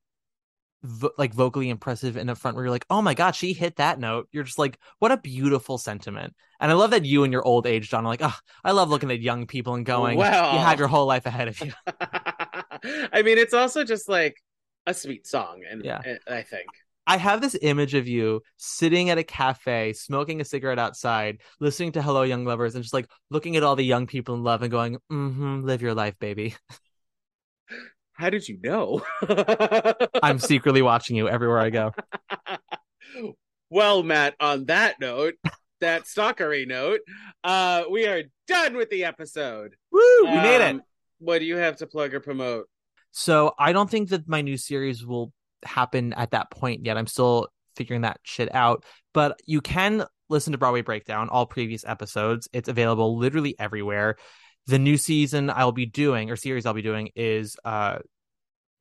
vo- like vocally impressive in the front where you're like, oh my god, she hit that note. You're just like, what a beautiful sentiment. And I love that you and your old age, John, are like, oh, I love looking at young people and going,
Well.
you had your whole life ahead of you.
I mean, it's also just like a sweet song, and
Yeah.
I think.
I have this image of you sitting at a cafe, smoking a cigarette outside, listening to Hello Young Lovers, and just like looking at all the young people in love and going, mm-hmm, live your life, baby.
How did you know?
I'm secretly watching you everywhere I go.
well, Matt, on that note, that stalkery note, uh, we are done with the episode.
Woo! We made it.
Um, What do you have to plug or promote?
So I don't think that my new series will happen at that point yet. I'm still figuring that shit out. But you can listen to Broadway Breakdown, all previous episodes. It's available literally everywhere. The new season I'll be doing, or series I'll be doing, is uh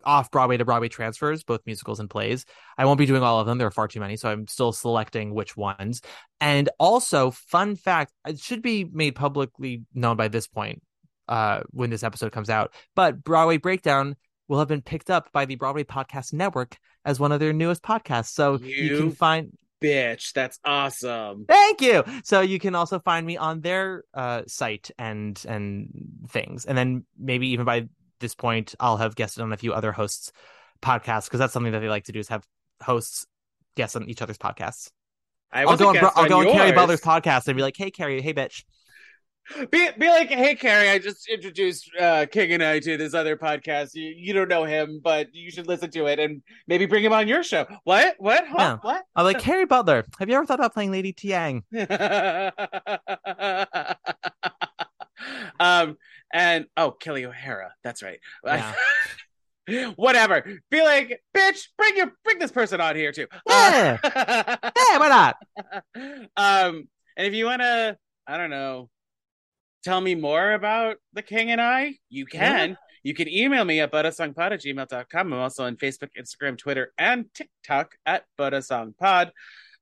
off Broadway to Broadway transfers, both musicals and plays. I won't be doing all of them. There are far too many, so I'm still selecting which ones. And also, fun fact, it should be made publicly known by this point uh, when this episode comes out. But Broadway Breakdown will have been picked up by the Broadway Podcast Network as one of their newest podcasts. So you,
You-
can find.
Bitch, that's awesome.
Thank you. So you can also find me on their uh, site and and things, and then maybe even by this point, I'll have guested on a few other hosts' podcasts because that's something that they like to do is have hosts guest on each other's podcasts.
I
I'll go on, I'll go on. Kerry Butler's podcast and be like, "Hey, Kerry, hey, bitch."
Be, be like, hey, Kerry, I just introduced uh, King and I to this other podcast. You, you don't know him, but you should listen to it and maybe bring him on your show. What? What? Huh? What?
I'm like, Kerry Butler. Have you ever thought about playing Lady Tiang?
um, and oh, Kelli O'Hara. That's right.
Yeah.
Whatever. Be like, bitch, bring your bring this person on here too.
Yeah. Hey, why not?
um, and if you want to, I don't know, tell me more about the King and I, you can. You can email me at budasongpod at gmail.com. I'm also on Facebook, Instagram, Twitter, and TikTok at budasongpod.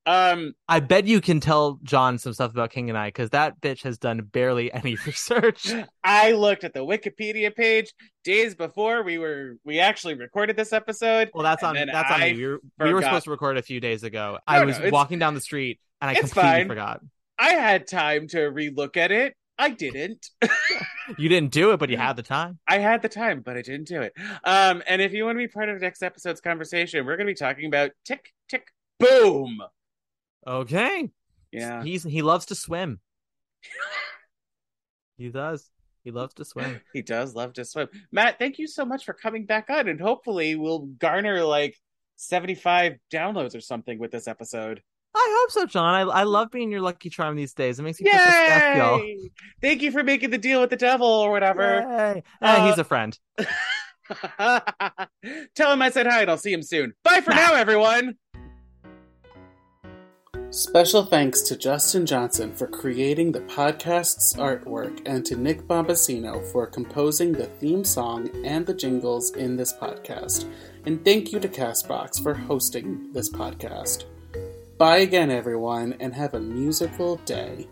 Um,
I bet you can tell John some stuff about King and I because that bitch has done barely any research.
I looked at the Wikipedia page days before we were we actually recorded this episode.
Well, that's on that's on
I
me. We were, we were supposed to record a few days ago.
No,
I was
it's-
walking down the street and I completely
fine.
forgot.
I had time to relook at it. I didn't.
You didn't do it, but you had the time.
I had the time, but I didn't do it. Um, and if you want to be part of next episode's conversation, we're going to be talking about tick, tick, boom.
Okay.
Yeah.
He's he loves to swim. he does. He loves to swim.
He does love to swim. Matt, thank you so much for coming back on, and hopefully we'll garner like 75 downloads or something with this episode.
I hope so, John. I I love being your lucky charm these days. It makes me feel so special.
Yay! Thank you for making the deal with the devil or whatever.
Yay.
Uh,
he's a friend.
Tell him I said hi and I'll see him soon. Bye for now, everyone.
Special thanks to Justin Johnson for creating the podcast's artwork and to Nick Bombasino for composing the theme song and the jingles in this podcast. And thank you to Castbox for hosting this podcast. Bye again, everyone, and have a musical day.